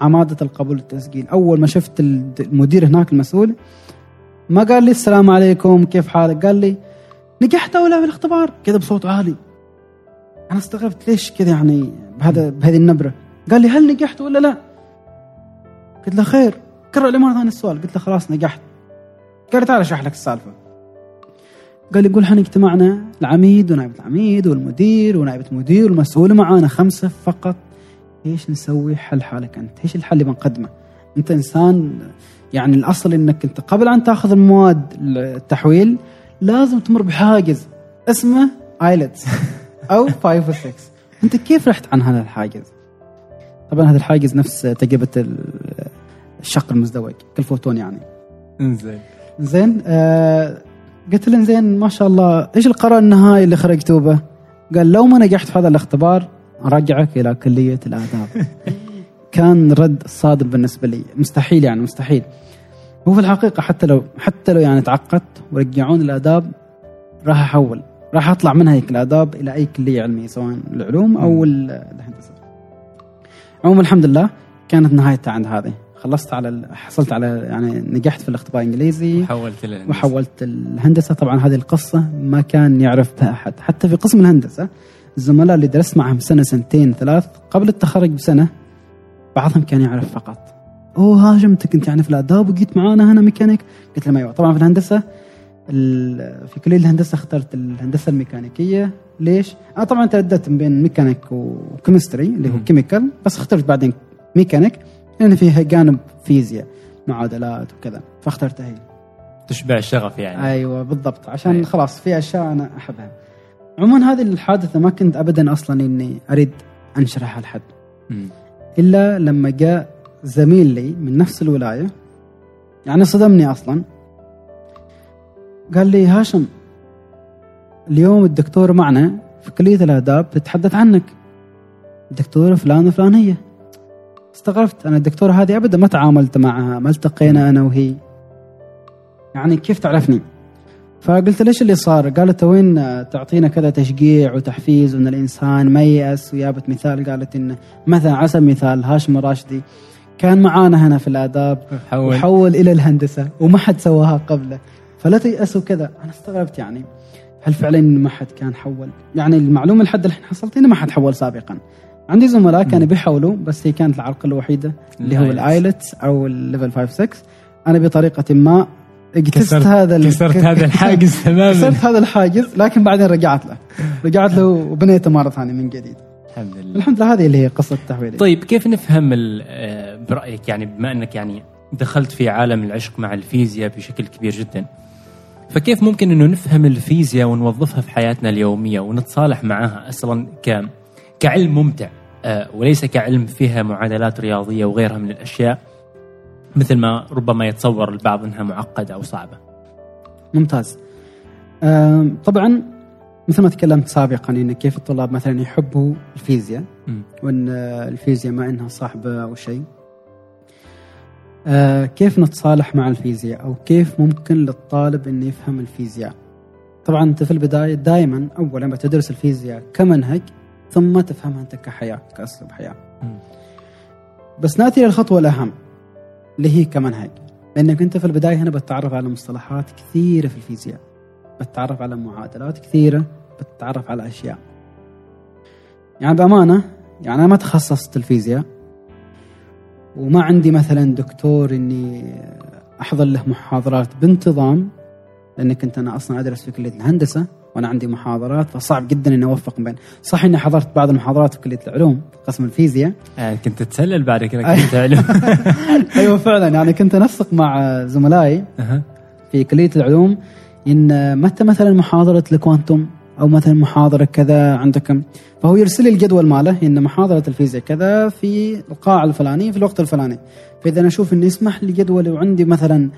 عمادة القبول التسجيل أول ما شفت المدير هناك المسؤول ما قال لي السلام عليكم كيف حالك؟ قال لي نجحت أو لا في الاختبار كذا بصوت عالي. أنا استغربت ليش كذا يعني بهذا بهذه النبرة. قال لي هل نجحت ولا لا؟ قلت له خير. كرر لي مره ثانية السؤال. قلت له خلاص نجحت. قال لي تعال أشرح لك السالفة. قال لي قول إحنا اجتمعنا العميد ونائبة العميد والمدير ونائبة المدير والمسؤول معانا خمسة فقط. إيش نسوي؟ حل حالك أنت. إيش الحل اللي بنقدمه؟ أنت إنسان يعني الأصل إنك أنت قبل أن تأخذ المواد التحويل لازم تمر بحاجز اسمه IELTS أو 5 و 6 أنت كيف رحت عن هذا الحاجز؟ طبعا هذا الحاجز نفس تجربة ال- الشق المزدوج كالفوتون يعني. إنزين. زين آه قلت له زين ما شاء الله إيش القرار النهائي اللي خرجتوا به؟ قال لو ما نجحت في هذا الاختبار أرجعك إلى كلية الآداب. كان رد صادم بالنسبة لي مستحيل يعني مستحيل. هو في الحقيقة حتى لو حتى لو يعني تعقدت ورجعون الآداب راح أحول راح أطلع من هيك الآداب إلى أي كلية علمية سواء العلوم أو ال- الهندسة. عموما الحمد لله كانت نهايتها عند هذه خلصت على حصلت على يعني نجحت في الاختبار الإنجليزي. حولت الهندسة. وحولت الهندسة. طبعا هذه القصة ما كان يعرف بها أحد. حتى في قسم الهندسة الزملاء اللي درست معهم سنة سنتين ثلاث قبل التخرج بسنة بعضهم كان يعرف فقط. أوه هاشم أنت كنت يعني في الآداب وجيت معانا هنا ميكانيك؟ قلت لهم أيوه. طبعا في الهندسة ال- في كلية الهندسة اخترت الهندسة الميكانيكية. ليش؟ أنا طبعا ترددت بين ميكانيك و chemistry اللي هو. chemical بس اخترت بعدين ميكانيك. لأن فيها جانب فيزياء معادلات وكذا. فاخترتها هي. تشبع الشغف يعني. أيوه بالضبط. عشان أيوة. خلاص في أشياء أنا أحبها. عموما هذه الحادثة ما كنت ابدا أصلا إني أريد انشرحها لحد. إلا لما جاء زميل لي من نفس الولاية يعني صدمني أصلا. قال لي هاشم اليوم الدكتور معنا في كلية الآداب تتحدث عنك. الدكتورة فلان وفلانيه استغربت. أنا الدكتورة هذه ابدا ما تعاملت معها ما التقينا أنا وهي. يعني كيف تعرفني؟ فقلت ليش اللي صار؟ قالت وين تعطينا كذا تشجيع وتحفيز وإن الإنسان ما ييأس وجابت مثال. قالت إن مثلا على سبيل المثال هاشم راشدي كان معانا هنا في الآداب حول. وحول إلى الهندسة وما حد سواها قبله. فلا تيأسوا كذا. أنا استغربت يعني. هل فعلا ما حد كان حول؟ يعني المعلومة لحد الحين حصلت انه ما حد حول سابقا. عندي زملاء كانوا بيحاولوا بس هي كانت العرقله الوحيده اللي هو. ال IELTS أو ال level 5 6 أنا بطريقة ما كسرت هذا كسرت هذا الحاجز تماما. كسرت هذا الحاجز لكن بعدين رجعت له. رجعت له وبنيته مرة ثانية من جديد. الحمد لله. الحمد لله هذه اللي هي قصة التحويل طيب كيف نفهم آه، برأيك؟ يعني بما إنك يعني دخلت في عالم العشق مع الفيزياء بشكل كبير جدا فكيف ممكن إنه نفهم الفيزياء ونوظفها في حياتنا اليومية ونتصالح معها أصلا ك كعلم ممتع آه، وليس كعلم فيها معادلات رياضية وغيرها من الأشياء مثل ما ربما يتصور البعض أنها معقدة أو صعبة. ممتاز طبعا مثل ما تكلمت سابقا إن كيف الطلاب مثلا يحبوا الفيزياء. وإن الفيزياء ما إنها صعبة أو شيء آه، كيف نتصالح مع الفيزياء أو كيف ممكن للطالب إنه يفهم الفيزياء طبعا أنت في البداية دائما اولا بتدرس الفيزياء كمنهج ثم تفهمها أنت كحياة كأسلوب حياة. مم. بس نأتي للخطوه الأهم اللي هي كمنهج لأنك أنت في البداية هنا بتتعرف على مصطلحات كثيرة في الفيزياء. بتتعرف على معادلات كثيرة بتتعرف على أشياء. يعني بأمانة يعني أنا ما تخصصت الفيزياء. وما عندي مثلا دكتور إني أحضر له محاضرات بانتظام لأن كنت أنا أصلا أدرس في كلية الهندسة. وأنا عندي محاضرات فصعب جدا إني أوفق بين. صح إني حضرت بعض المحاضرات في كلية العلوم قسم الفيزياء. آه كنت تتسلل بعد كذا كنت علم أيوه فعلا يعني كنت أنسق مع زملائي. في كلية العلوم إن متى مثلا محاضرة الكوانتم أو مثلا محاضرة كذا عندكم؟ فهو يرسل لي الجدول ماله إن محاضرة الفيزياء كذا في القاعه الفلانيه في الوقت الفلاني. فإذا أنا أشوف إنه يسمح لي جدولي وعندي مثلا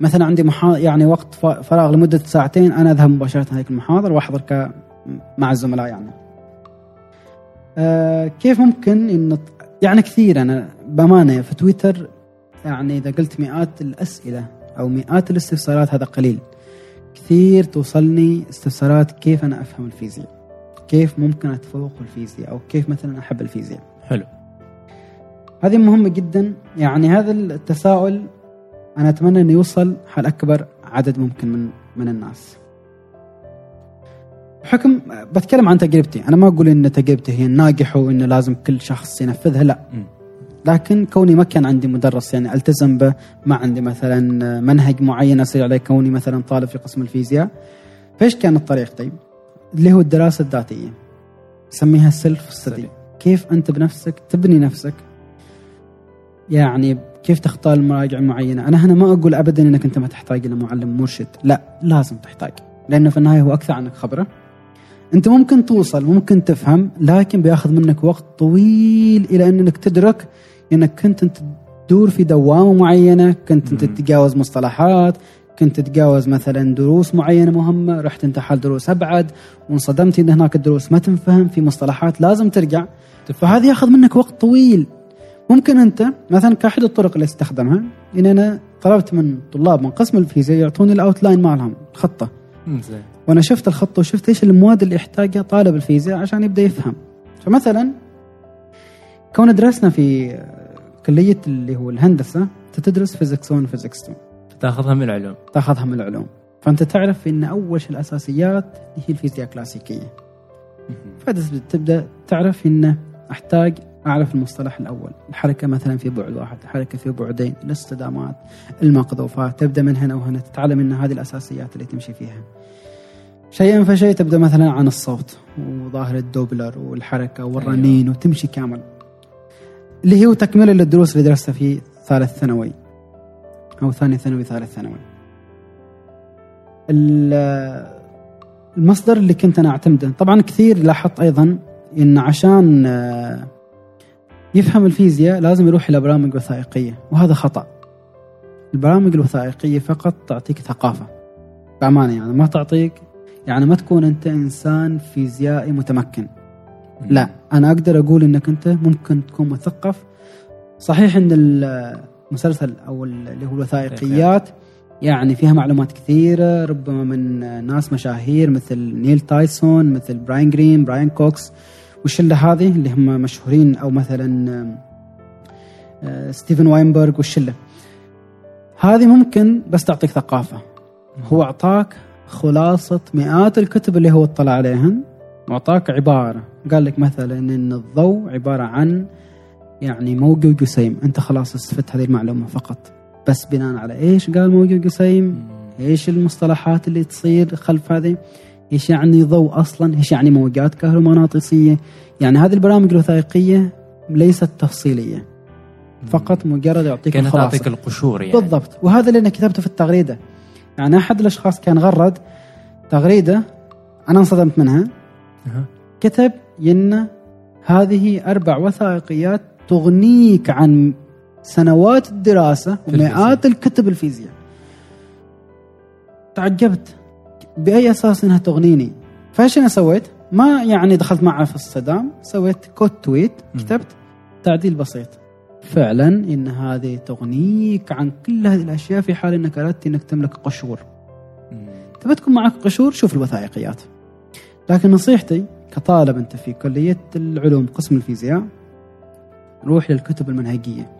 مثلا عندي محا... يعني وقت فراغ لمدة ساعتين أنا أذهب مباشرة هذيك المحاضره وأحضر ك... مع الزملاء يعني. آه كيف ممكن إن يعني كثير أنا بأمانة في تويتر يعني إذا قلت مئات الأسئلة أو مئات الاستفسارات هذا قليل. كثير توصلني استفسارات كيف أنا أفهم الفيزياء. كيف ممكن أتفوق في الفيزياء أو كيف مثلا أحب الفيزياء. حلو هذه مهمة جدا يعني هذا التساؤل أنا أتمنى أنه يوصل حال أكبر عدد ممكن من من الناس. بحكم بتكلم عن تجربتي. أنا ما أقول أن تجربتي هي الناجحة وأنه لازم كل شخص ينفذها لا. لكن كوني ما كان عندي مدرس يعني ألتزم به ما عندي مثلا منهج معين اسير عليه كوني مثلا طالب في قسم الفيزياء. فإيش كان الطريق؟ طيب؟ اللي هو الدراسة الذاتية. نسميها سيلف ستدي كيف أنت بنفسك تبني نفسك؟ يعني كيف تختار المراجع المعينه أنا هنا ما أقول ابدا إنك أنت ما تحتاج إلى معلم مرشد. لا لازم تحتاج. لأنه في النهاية هو أكثر عنك خبرة. أنت ممكن توصل ممكن تفهم لكن بياخذ منك وقت طويل إلى إنك تدرك إنك كنت أنت تدور في دوامة معينة كنت مم. تتجاوز مصطلحات كنت تتجاوز مثلا دروس معينة مهمة رحت أنت حال دروس أبعد وانصدمت إن هناك الدروس ما تنفهم في مصطلحات لازم ترجع. فهذا ياخذ منك وقت طويل. ممكن أنت مثلا كأحد الطرق اللي استخدمها إن أنا طلبت من طلاب من قسم الفيزياء يعطوني الاوتلاين مالهم الخطة. مم، زين. وأنا شفت الخطة وشفت إيش المواد اللي يحتاجها طالب الفيزياء عشان يبدأ يفهم. فمثلا كون درسنا في كلية اللي هو الهندسة أنت تدرس physics 1 و physics 2 تاخذها من العلوم. تاخذها من العلوم. فأنت تعرف إن أول شيء الأساسيات هي الفيزياء الكلاسيكية. فتبدا تعرف إن أحتاج أعرف المصطلح الأول. الحركة مثلا في بعد واحد الحركه في بعدين الاصطدامات المقذوفات تبدأ من هنا وهنا تتعلم إن هذه الأساسيات اللي تمشي فيها. شيئا فشيء تبدأ مثلا عن الصوت وظاهر الدوبلر والحركة والرنين وتمشي كامل. اللي هو تكمله للدروس اللي درستها في ثالث ثانوي أو ثاني ثانوي ثالث ثانوي. ال- المصدر اللي كنت أنا أعتمده طبعا كثير لاحظت أيضا إن عشان يفهم الفيزياء لازم يروح إلى برامج وثائقية وهذا خطأ. البرامج الوثائقية فقط تعطيك ثقافة. بأمانة يعني ما تعطيك يعني ما تكون أنت إنسان فيزيائي متمكن. لا أنا أقدر أقول إنك أنت ممكن تكون مثقف. صحيح إن المسلسل أو اللي هو الوثائقيات يعني فيها معلومات كثيرة ربما من ناس مشاهير مثل نيل تايسون مثل براين جرين براين كوكس. والشلة هذه؟ اللي هم مشهورين أو مثلا آه، ستيفن واينبرغ والشلة هذه ممكن بس تعطيك ثقافة. هو أعطاك خلاصة مئات الكتب اللي هو اطلع عليهن وأعطاك عبارة. قال لك مثلا إن الضوء عبارة عن يعني موجة وجسيم. أنت خلاص استفدت هذه المعلومة فقط. بس بناء على إيش قال موجة وجسيم؟ إيش المصطلحات اللي تصير خلف هذه؟ إيش يعني ضوء أصلا؟ إيش يعني موجات كهرومغناطيسية؟ يعني هذه البرامج الوثائقية ليست تفصيلية. فقط مجرد يعطيك كانت الخلاصة. تعطيك القشور يعني. بالضبط. وهذا اللي أنا كتبته في التغريدة. يعني أحد الأشخاص كان غرد تغريدة أنا انصدمت منها. كتب إن هذه أربع وثائقيات تغنيك عن سنوات الدراسة. ومئات الكتب الفيزياء. تعجبت. بأي أساس إنها تغنيني. فإيش أنا سويت؟ ما يعني دخلت معه في الصدام سويت quote tweet كتبت تعديل بسيط. فعلا إن هذه تغنيك عن كل هذه الأشياء في حال إنك أردت إنك تملك قشور. تبى تكون معك قشور؟ شوف الوثائقيات. لكن نصيحتي كطالب أنت في كلية العلوم قسم الفيزياء روح للكتب المنهجية.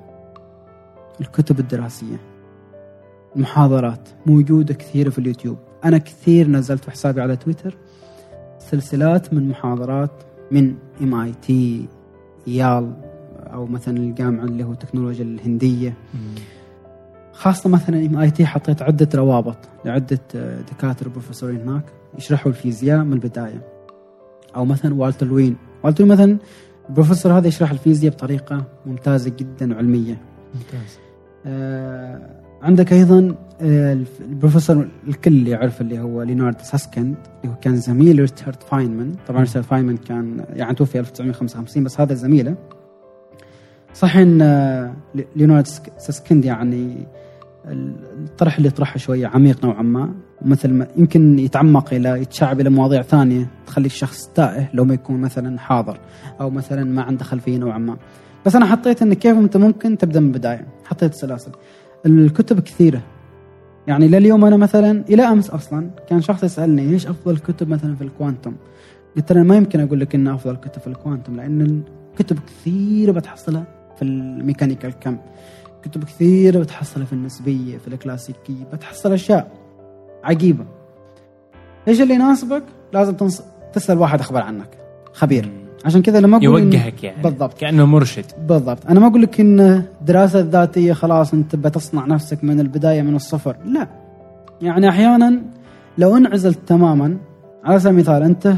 الكتب الدراسية. المحاضرات موجودة كثيرة في اليوتيوب. أنا كثير نزلت في حسابي على تويتر. سلسلات من محاضرات من MIT Yale أو مثلا الجامعة اللي هو التكنولوجيا الهندية. مم. خاصة مثلا MIT حطيت عدة روابط لعدة آه، دكاترة وبروفيسورين هناك يشرحوا الفيزياء من البداية. أو مثلا والتر لوين والتر لوين مثلا البروفيسور هذا يشرح الفيزياء بطريقة ممتازة جدا وعلمية. ممتاز. آه، عندك الف- البروفيسور الكل يعرف اللي هو ليونارد ساسكند اللي هو كان زميل ريتشارد فاينمان. طبعا ريتشارد فاينمان كان يعني توفي 1955 بس هذا زميله. صح إن آه، لي- ليونارد سك- ساسكند يعني الطرح اللي طرحه شوية عميق نوعا ما. مثل ما يمكن يتعمق إلى يتشعب إلى مواضيع ثانية تخلي الشخص تائه لو ما يكون مثلا حاضر أو مثلا ما عنده خلفية نوعا ما. بس أنا حطيت إن كيف أنت ممكن تبدأ من البداية. حطيت سلاسل. الكتب كثيرة. يعني لليوم أنا مثلا إلى أمس أصلا كان شخص يسألني إيش أفضل كتب مثلا في ال quantum؟ قلت له ما يمكن أقول لك ان أفضل كتب في ال quantum لأن الكتب كثيرة بتحصلها في ميكانيكا الكم كتب كثيرة بتحصلها في النسبية في الكلاسيكية بتحصل أشياء عجيبة. إيش اللي يناسبك؟ لازم تنص... تسأل واحد اخبر عنك. خبير. عشان كذا لما أقول إن- يوجهك يعني. بالضبط. كأنه مرشد. بالضبط. أنا ما أقول لك إن الدراسه الذاتيه خلاص أنت بتصنع نفسك من البداية من الصفر. لا. يعني أحيانا لو انعزلت تماما على سبيل المثال أنت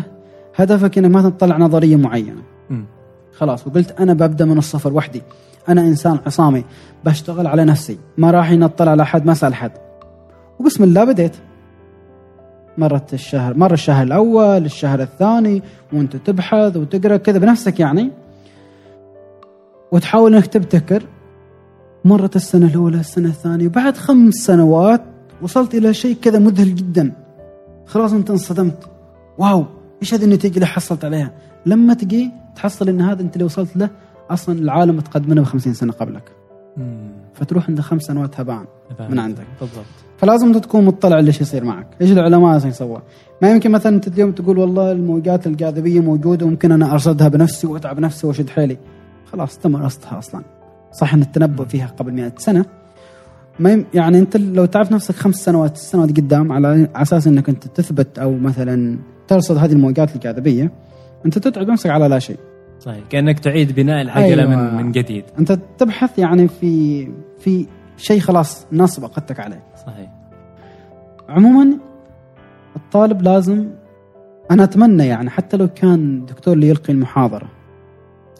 هدفك إنك ما تطلع نظرية معينة. مم. خلاص وقلت أنا ببدأ من الصفر وحدي. أنا إنسان عصامي بشتغل على نفسي. ما راح ينطل على حد ما أسأل حد وبسم الله بديت. مرت الشهر مر الشهر الأول الشهر الثاني وأنت تبحث وتقرأ كذا بنفسك يعني. وتحاول إنك تبتكر. مرت السنة الأولى السنة الثانية وبعد خمس سنوات وصلت إلى شيء كذا مذهل جدا. خلاص أنت انصدمت. واو إيش هذه النتيجة اللي حصلت عليها؟ لما تجي تحصل إن هذا أنت اللي وصلت له أصلا العالم تقدمنا ب 50 سنة قبلك. مم. فتروح عند خمس سنوات هباء من عندك. بالضبط. فلازم انت تكون مطلع على إيش يصير معك. إيش العلماء إيش يسووا ما يمكن مثلا أنت اليوم تقول والله الموجات الجاذبية موجودة وممكن أنا أرصدها بنفسي وأتعب نفسي وأشد حيلي. خلاص تم رصدها أصلا. صح إن التنبؤ فيها قبل 100 سنة. ما يم يعني أنت لو تعرف نفسك خمس سنوات ست سنوات قدام على على أساس إنك أنت تثبت أو مثلا ترصد هذه الموجات الجاذبية أنت تتعب نفسك على لا شيء. صحيح كأنك تعيد بناء العجلة أيوة. من من جديد. أنت تبحث يعني في في شيء خلاص الناس سبقتك عليه. صحيح. عموما الطالب لازم أنا أتمنى يعني حتى لو كان دكتور اللي يلقي المحاضرة.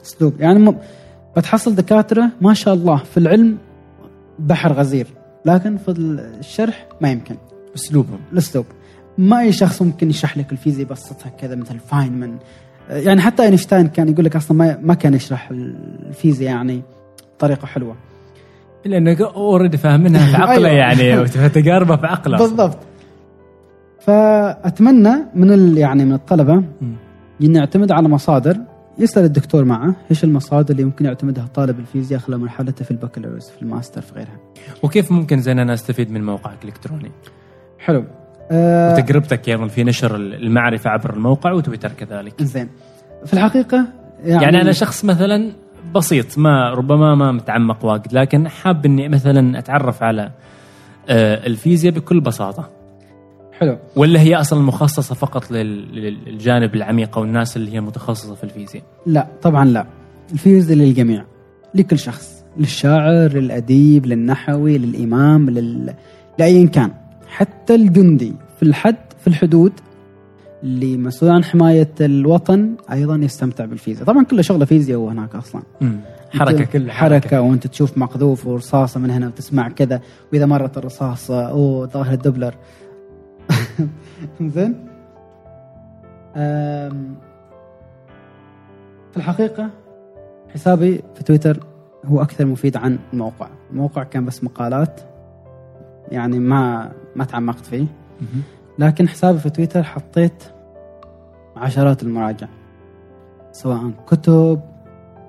أسلوب. يعني م... بتحصل دكاترة ما شاء الله في العلم بحر غزير لكن في الشرح ما يمكن. اسلوبهم الأسلوب. ما أي شخص ممكن يشرح لك الفيزياء يبسطها كذا مثل فاينمان. يعني حتى أينشتاين كان يقول لك أصلا ما ما كان يشرح الفيزياء يعني بطريقة حلوة. لأنك already فاهمينها في عقله أيوة. يعني وتجاربه في عقله. بالضبط. فأتمنى من ال... يعني من الطلبة. انه يعتمد على مصادر. يسأل الدكتور معه إيش المصادر اللي ممكن يعتمدها طالب الفيزياء خلال مرحلته في البكالوريوس في الماستر في غيرها؟ وكيف ممكن زين أنا أستفيد من موقعك الإلكتروني؟ حلو. آه وتجربتك أيضا في نشر المعرفة عبر الموقع وتويتر كذلك. زين. في الحقيقة يعني, يعني أنا شخص مثلا بسيط ما ربما ما متعمق واجد لكن حاب إني مثلا أتعرف على آه، الفيزياء بكل بساطة. حلو. ولا هي أصلا مخصصة فقط لل- للجانب العميق أو الناس اللي هي متخصصة في الفيزياء؟ لا طبعا لا. الفيزياء للجميع لكل شخص للشاعر للأديب للنحوي للإمام لل... لأيا كان. حتى الجندي في الحد في الحدود اللي مسؤول عن حماية الوطن أيضا يستمتع بالفيزياء. طبعا كله شغلة فيزياء هو هناك أصلا. حركة أنت- كلها حركة وأنت تشوف مقذوف ورصاصة من هنا وتسمع كذا وإذا مرت الرصاصة أوه ظاهر الدبلر. زين؟ في الحقيقة حسابي في تويتر هو أكثر مفيد عن الموقع الموقع كان بس مقالات يعني ما ما تعمقت فيه. لكن حسابي في تويتر حطيت عشرات المراجع سواء كتب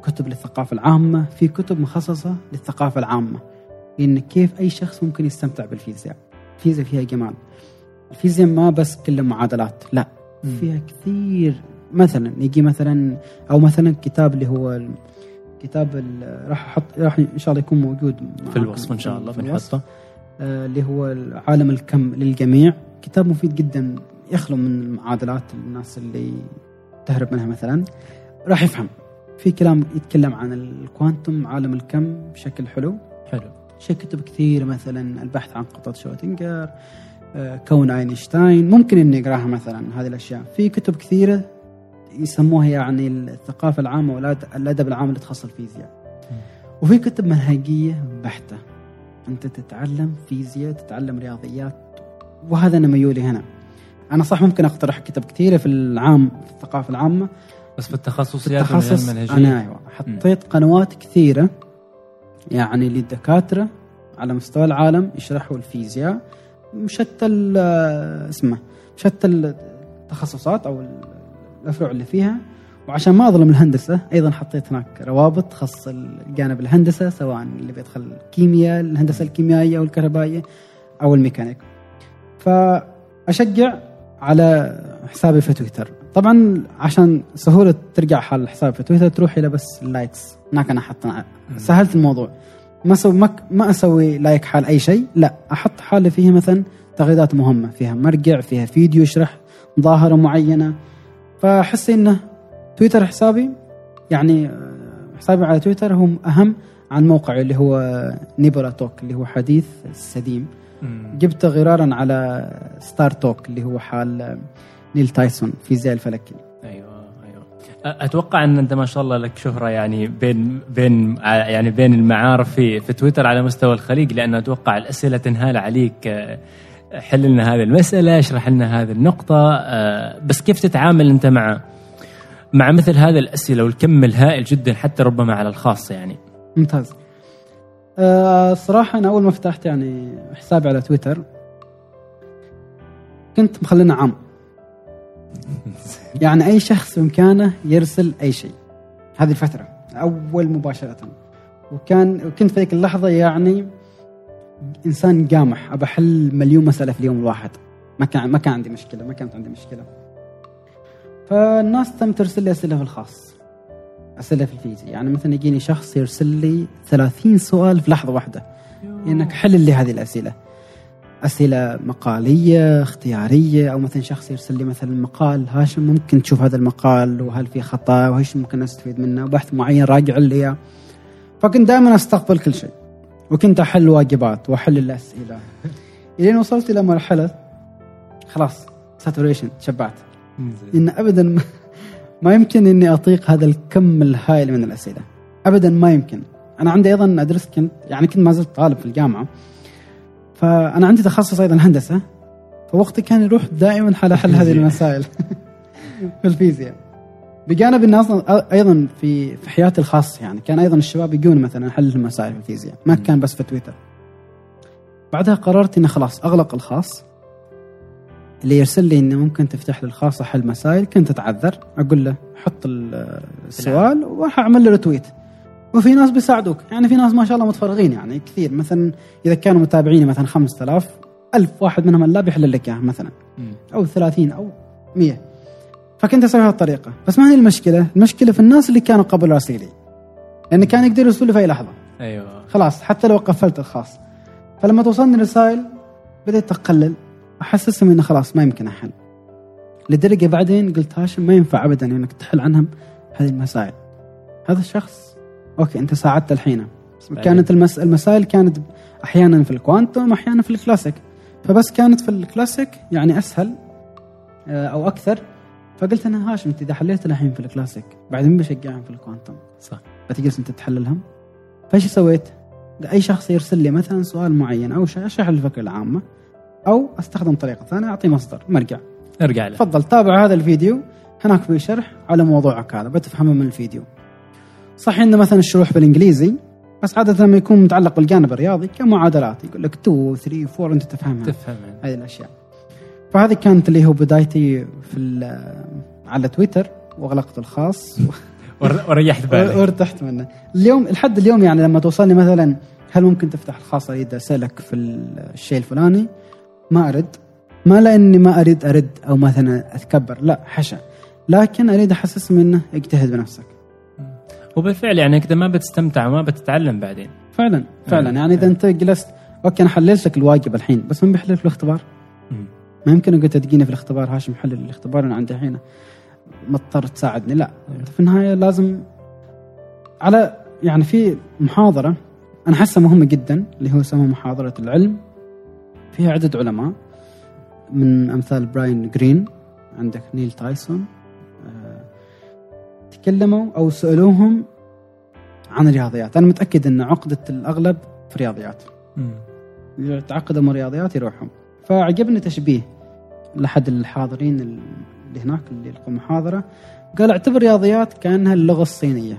كتب للثقافة العامة في كتب مخصصة للثقافة العامة. إن كيف أي شخص ممكن يستمتع بالفيزياء؟ الفيزياء فيها جمال. الفيزياء ما بس كلها معادلات لا فيها كثير. مثلا يجي مثلا أو مثلا كتاب اللي هو كتاب راح أحط راح إن شاء الله يكون موجود في الوصف إن شاء الله. بنحطه. آه، اللي هو عالم الكم للجميع. كتاب مفيد جدا يخلو من المعادلات الناس اللي تهرب منها مثلا راح يفهم. في كلام يتكلم عن الكوانتم عالم الكم بشكل حلو. حلو. شيء كتب كثير مثلا البحث عن قطة شوتنجر آه، كون أينشتاين ممكن إني أقراها مثلا هذه الأشياء. في كتب كثيرة يسموها يعني الثقافة العامة والادب العام اللي تخص الفيزياء. وفي كتب منهجية بحتة. أنت تتعلم فيزياء تتعلم رياضيات وهذا أنا ميولي هنا. أنا صح ممكن أقترح كتب كثيرة في العام في الثقافة العامة. بس في التخصصيات التخصص أنا أيوه. حطيت قنوات كثيرة يعني للدكاترة على مستوى العالم يشرحوا الفيزياء بشتى اسمه بشتى التخصصات أو الأفرع اللي فيها. وعشان ما أظلم الهندسة أيضا حطيت هناك روابط تخص الجانب الهندسة سواء اللي بيدخل الكيمياء الهندسة الكيميائية أو الكهربائية أو الميكانيك. فأشجع على حسابي في تويتر طبعا عشان سهولة ترجع حال حسابي في تويتر تروح إلى بس ال likes هناك أنا حط سهلت الموضوع. ما أسوي ما, ما أسوي like حال أي شيء. لا أحط حالي فيها مثلا تغريدات مهمة. فيها مرجع فيها فيديو يشرح ظاهره معينة. فأحس إنه تويتر حسابي يعني آه، حسابي على تويتر هو أهم عن موقعي اللي هو نيبولا توك اللي هو حديث السديم. جبته غرارا على ستار توك اللي هو حال نيل تايسون فيزياء الفلكي. أيوه أيوه. أ- أتوقع إن أنت ما شاء الله لك شهرة يعني بين بين يعني بين المعارف في في تويتر على مستوى الخليج لأن أتوقع الأسئلة تنهال عليك. حل لنا هذه المسألة اشرح لنا هذه النقطة. بس كيف تتعامل أنت مع مع مثل هذه الأسئلة والكم الهائل جدا حتى ربما على الخاص يعني؟ ممتاز. آه، الصراحة أنا أول ما فتحت يعني حسابي على تويتر كنت مخلينا عام. يعني أي شخص بإمكانه يرسل أي شيء. هذه الفترة أول مباشرة. وكان وكنت في ذيك اللحظة يعني إنسان قامح. أبى أحل مليون مسألة في اليوم الواحد. ما كان ما كان عندي مشكلة ما كانت عندي مشكلة. فالناس تم ترسل لي أسئلة في الخاص. أسئلة في الفيزياء. يعني مثلا يجيني شخص يرسل لي 30 سؤال في لحظة واحدة. إنك حل لي هذه الأسئلة. أسئلة مقالية اختيارية أو مثلا شخص يرسل لي مثلا مقال هاشم ممكن تشوف هذا المقال؟ وهل في خطأ؟ وإيش ممكن أستفيد منه؟ وبحث معين راجع لي. إياه. فكنت دائما أستقبل كل شيء. وكنت أحل واجبات وأحل الأسئلة. إلين وصلت إلى مرحلة خلاص ساتوريشن تشبعت إن ابدا ما- يمكن إني أطيق هذا الكم الهائل من الأسئلة. ابدا ما يمكن. أنا عندي أيضا أدرس كنت يعني كنت ما زلت طالب في الجامعة. فأنا عندي تخصص أيضا هندسة. فوقتي كان يروح دائما على حل هذه المسائل. في الفيزياء. بجانب انه أصلا أيضا في في حياتي الخاصة يعني كان أيضا الشباب يجون مثلا حل المسائل في الفيزياء. ما كان بس في تويتر. بعدها قررت إني خلاص أغلق الخاص. اللي يرسل لي إنه ممكن تفتح لي الخاص احل مسائل كنت أتعذر أقول له حط ال- السؤال وراح أعمل له رتويت وفي ناس بيساعدوك يعني في ناس ما شاء الله متفرغين يعني كثير. مثلا إذا كانوا متابعيني مثلا 5000 ألف واحد منهم لا بيحل لك إياها مثلا أو 30 أو 100 فكنت أسوي هذه الطريقة. بس ما هي المشكلة؟ المشكلة في الناس اللي كانوا قبل راسيلي. لأن كان يقدر يرسل لي في أي لحظة. أيوه. خلاص حتى لو قفلت الخاص. فلما توصلني رسائل بديت أقلل. أحسسهم إنه خلاص ما يمكن أحل. لدرجة بعدين قلت هاشم ما ينفع ابدا إنك تحل عنهم هذه المسائل. هذا الشخص okay أنت ساعدت الحين. كانت المس... المسائل كانت أحيانا في ال quantum أحيانا في الكلاسيك. فبس كانت في الكلاسيك يعني أسهل آه، أو أكثر. فقلت أنا هاشم أنت إذا حليت الحين في الكلاسيك بعدين بشجعهم في ال quantum صح. فتجلس أنت تحل لهم؟ فإيش سويت؟ أي شخص يرسل لي مثلا سؤال معين أو شيء أشرح الفكرة العامة. أو أستخدم طريقة ثانية أعطيه مصدر. مرجع أرجع. له. تفضل تابع هذا الفيديو. هناك في شرح على موضوعك هذا بتفهمه من الفيديو. صح إنه مثلا الشروح بالإنجليزي بس عادة لما يكون متعلق بالجانب الرياضي كمعادلات يقول لك 2 3 4 أنت تفهمها. تفهم. هذه الأشياء. فهذه كانت اللي هو بدايتي في على تويتر واغلقت الخاص. ور- وريحت بالك. وارتحت منه. اليوم لحد اليوم يعني لما توصلني مثلا هل ممكن تفتح الخاص اريد اسالك في الشيء الفلاني؟ ما أرد. ما لأني ما أريد أرد أو مثلا أتكبر لا حشا. لكن أريد احسسهم انه اجتهد بنفسك. وبالفعل يعني كذا ما بتستمتع وما بتتعلم بعدين. فعلا فعلا. مم. يعني إذا أنت جلست أوكي أنا حللت لك الواجب الحين بس من بيحلل في الاختبار. ما يمكن قلت تجيني في الاختبار هاشم حلل الاختبار أنا عندي الحين. مضطر تساعدني لا. انت في النهاية لازم على يعني في محاضرة أنا أحسها مهمة جدا اللي هو يسمى محاضرة العلم. فيها عده علماء. من أمثال براين جرين عندك نيل تايسون آه، تكلموا أو سألوهم عن الرياضيات. أنا متأكد إن عقدة الأغلب في الرياضيات. يتعقدوا من الرياضيات يروحوا فعجبني تشبيه أحد الحاضرين اللي هناك اللي لقوا محاضرة. قال أعتبر الرياضيات كأنها اللغة الصينية.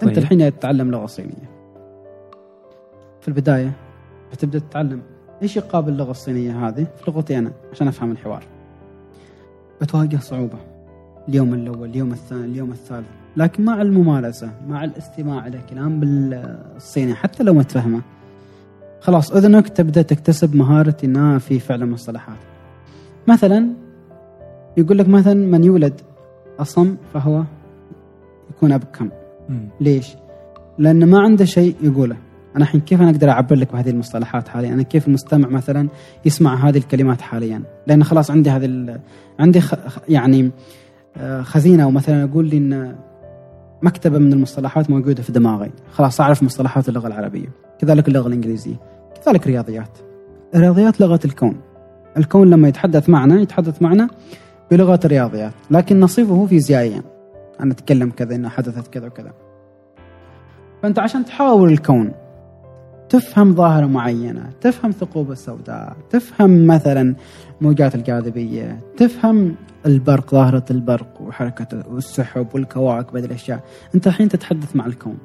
طيب. أنت الحين تتعلم لغة صينية. في البداية بتبدأ تتعلم إيش يقابل اللغة الصينية هذه؟ في لغتي أنا عشان أفهم الحوار. بتواجه صعوبة. اليوم الأول اليوم الثاني اليوم الثالث. لكن مع الممارسة مع الاستماع إلى كلام بالصيني حتى لو ما تفهمه. خلاص إذنك تبدأ تكتسب مهارة انها في فعل مصطلحات مثلا يقول لك مثلا من يولد أصم فهو يكون أبكم. ليش؟ لأن ما عنده شيء يقوله. أنا الحين كيف أنا أقدر أعبر لك بهذه المصطلحات حاليا؟ أنا كيف المستمع مثلا يسمع هذه الكلمات حاليا؟ لأن خلاص عندي هذه عندي خ... يعني آه، خزينة أو مثلا أقول لي إن مكتبة من المصطلحات موجودة في دماغي، خلاص أعرف مصطلحات اللغة العربية، كذلك اللغة الإنجليزية، كذلك الرياضيات. الرياضيات لغة الكون. الكون لما يتحدث معنا يتحدث معنا بلغة الرياضيات، لكن نصفه فيزيائيا. أنا أتكلم كذا إنه حدثت كذا وكذا. فأنت عشان تحاول الكون تفهم ظاهرة معينة تفهم ثقوب السوداء تفهم مثلا موجات الجاذبية تفهم البرق ظاهرة البرق وحركة والسحب والكواكب هذه الأشياء. أنت الحين تتحدث مع الكون.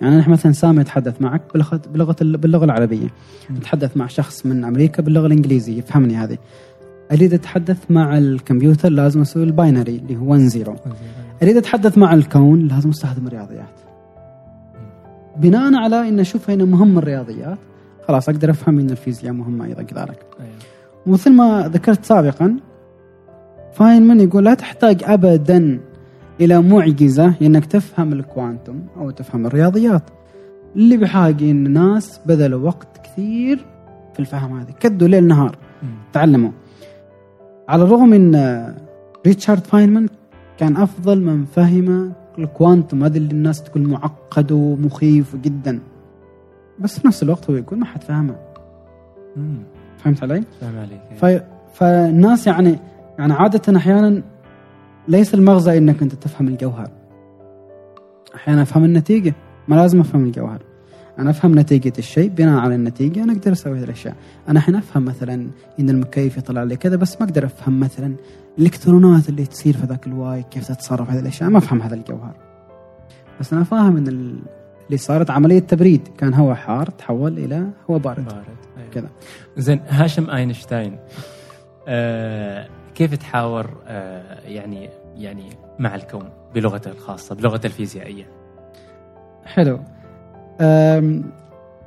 يعني نحن مثلا سامي يتحدث معك بلغة بلغة باللغة العربية. أتحدث مع شخص من أمريكا باللغة الإنجليزية. يفهمني هذه. أريد أتحدث مع الكمبيوتر لازم أسوي ال binary اللي هو 1 0 أريد أتحدث مع الكون لازم أستخدم الرياضيات. بناء على إن أشوف هنا مهم الرياضيات. خلاص أقدر أفهم إن الفيزياء مهمه أيضا كذلك ومثل ما ذكرت سابقا فاينمان يقول لا تحتاج ابدا إلى معجزة انك تفهم ال quantum أو تفهم الرياضيات. اللي بحاجة إن الناس بذلوا وقت كثير في الفهم هذه. كدوا ليل نهار. تعلموا. على الرغم إن ريتشارد فاينمان كان أفضل من فهم ال quantum هذا اللي الناس تقول معقد ومخيف جدا. بس في نفس الوقت هو يقول ما حد فهمه فهمت علي؟ فاهم عليك ف... فالناس يعني يعني عادة أحيانا ليس المغزى إنك أنت تفهم الجوهر. أحيانا أفهم النتيجة ما لازم أفهم الجوهر. أنا أفهم نتيجة الشيء بناء على النتيجة أنا أقدر أسوي هذه الاشياء أنا الحين أفهم مثلا إن المكيف يطلع لي كذا بس ما أقدر أفهم مثلا الإلكترونات اللي تصير في ذاك الواي كيف تتصرف هذه الأشياء. ما أفهم هذا الجوهر. بس أنا فاهم إن ال- اللي صارت عملية تبريد. كان هواء حار تحول إلى هواء بارد. بارد أيوة. كذا. زين هاشم آينشتاين آه كيف تحاور آه يعني يعني مع الكون بلغته الخاصة بلغته الفيزيائية؟ حلو.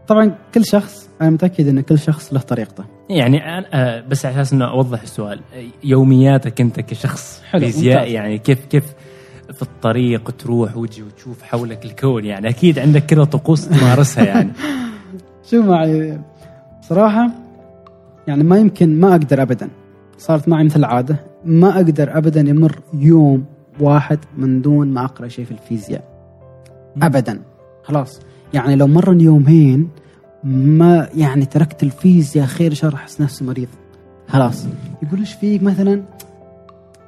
طبعا كل شخص أنا متأكد إن كل شخص له طريقته. يعني أنا آه بس على أساس إنه أوضح السؤال يومياتك أنت كشخص حلو، فيزيائي ممتاز. يعني كيف كيف في الطريق تروح وتجي وتشوف حولك الكون؟ يعني أكيد عندك كذا طقوس تمارسها يعني. شو معي صراحة يعني ما يمكن ما أقدر ابدا. صارت معي مثل العادة ما أقدر ابدا يمر يوم واحد من دون ما أقرأ شيء في الفيزياء. ابدا. خلاص. يعني لو مرن يومين ما يعني تركت الفيزياء خير شر أحس نفسي مريض؟ خلاص. يقول إيش فيك مثلا؟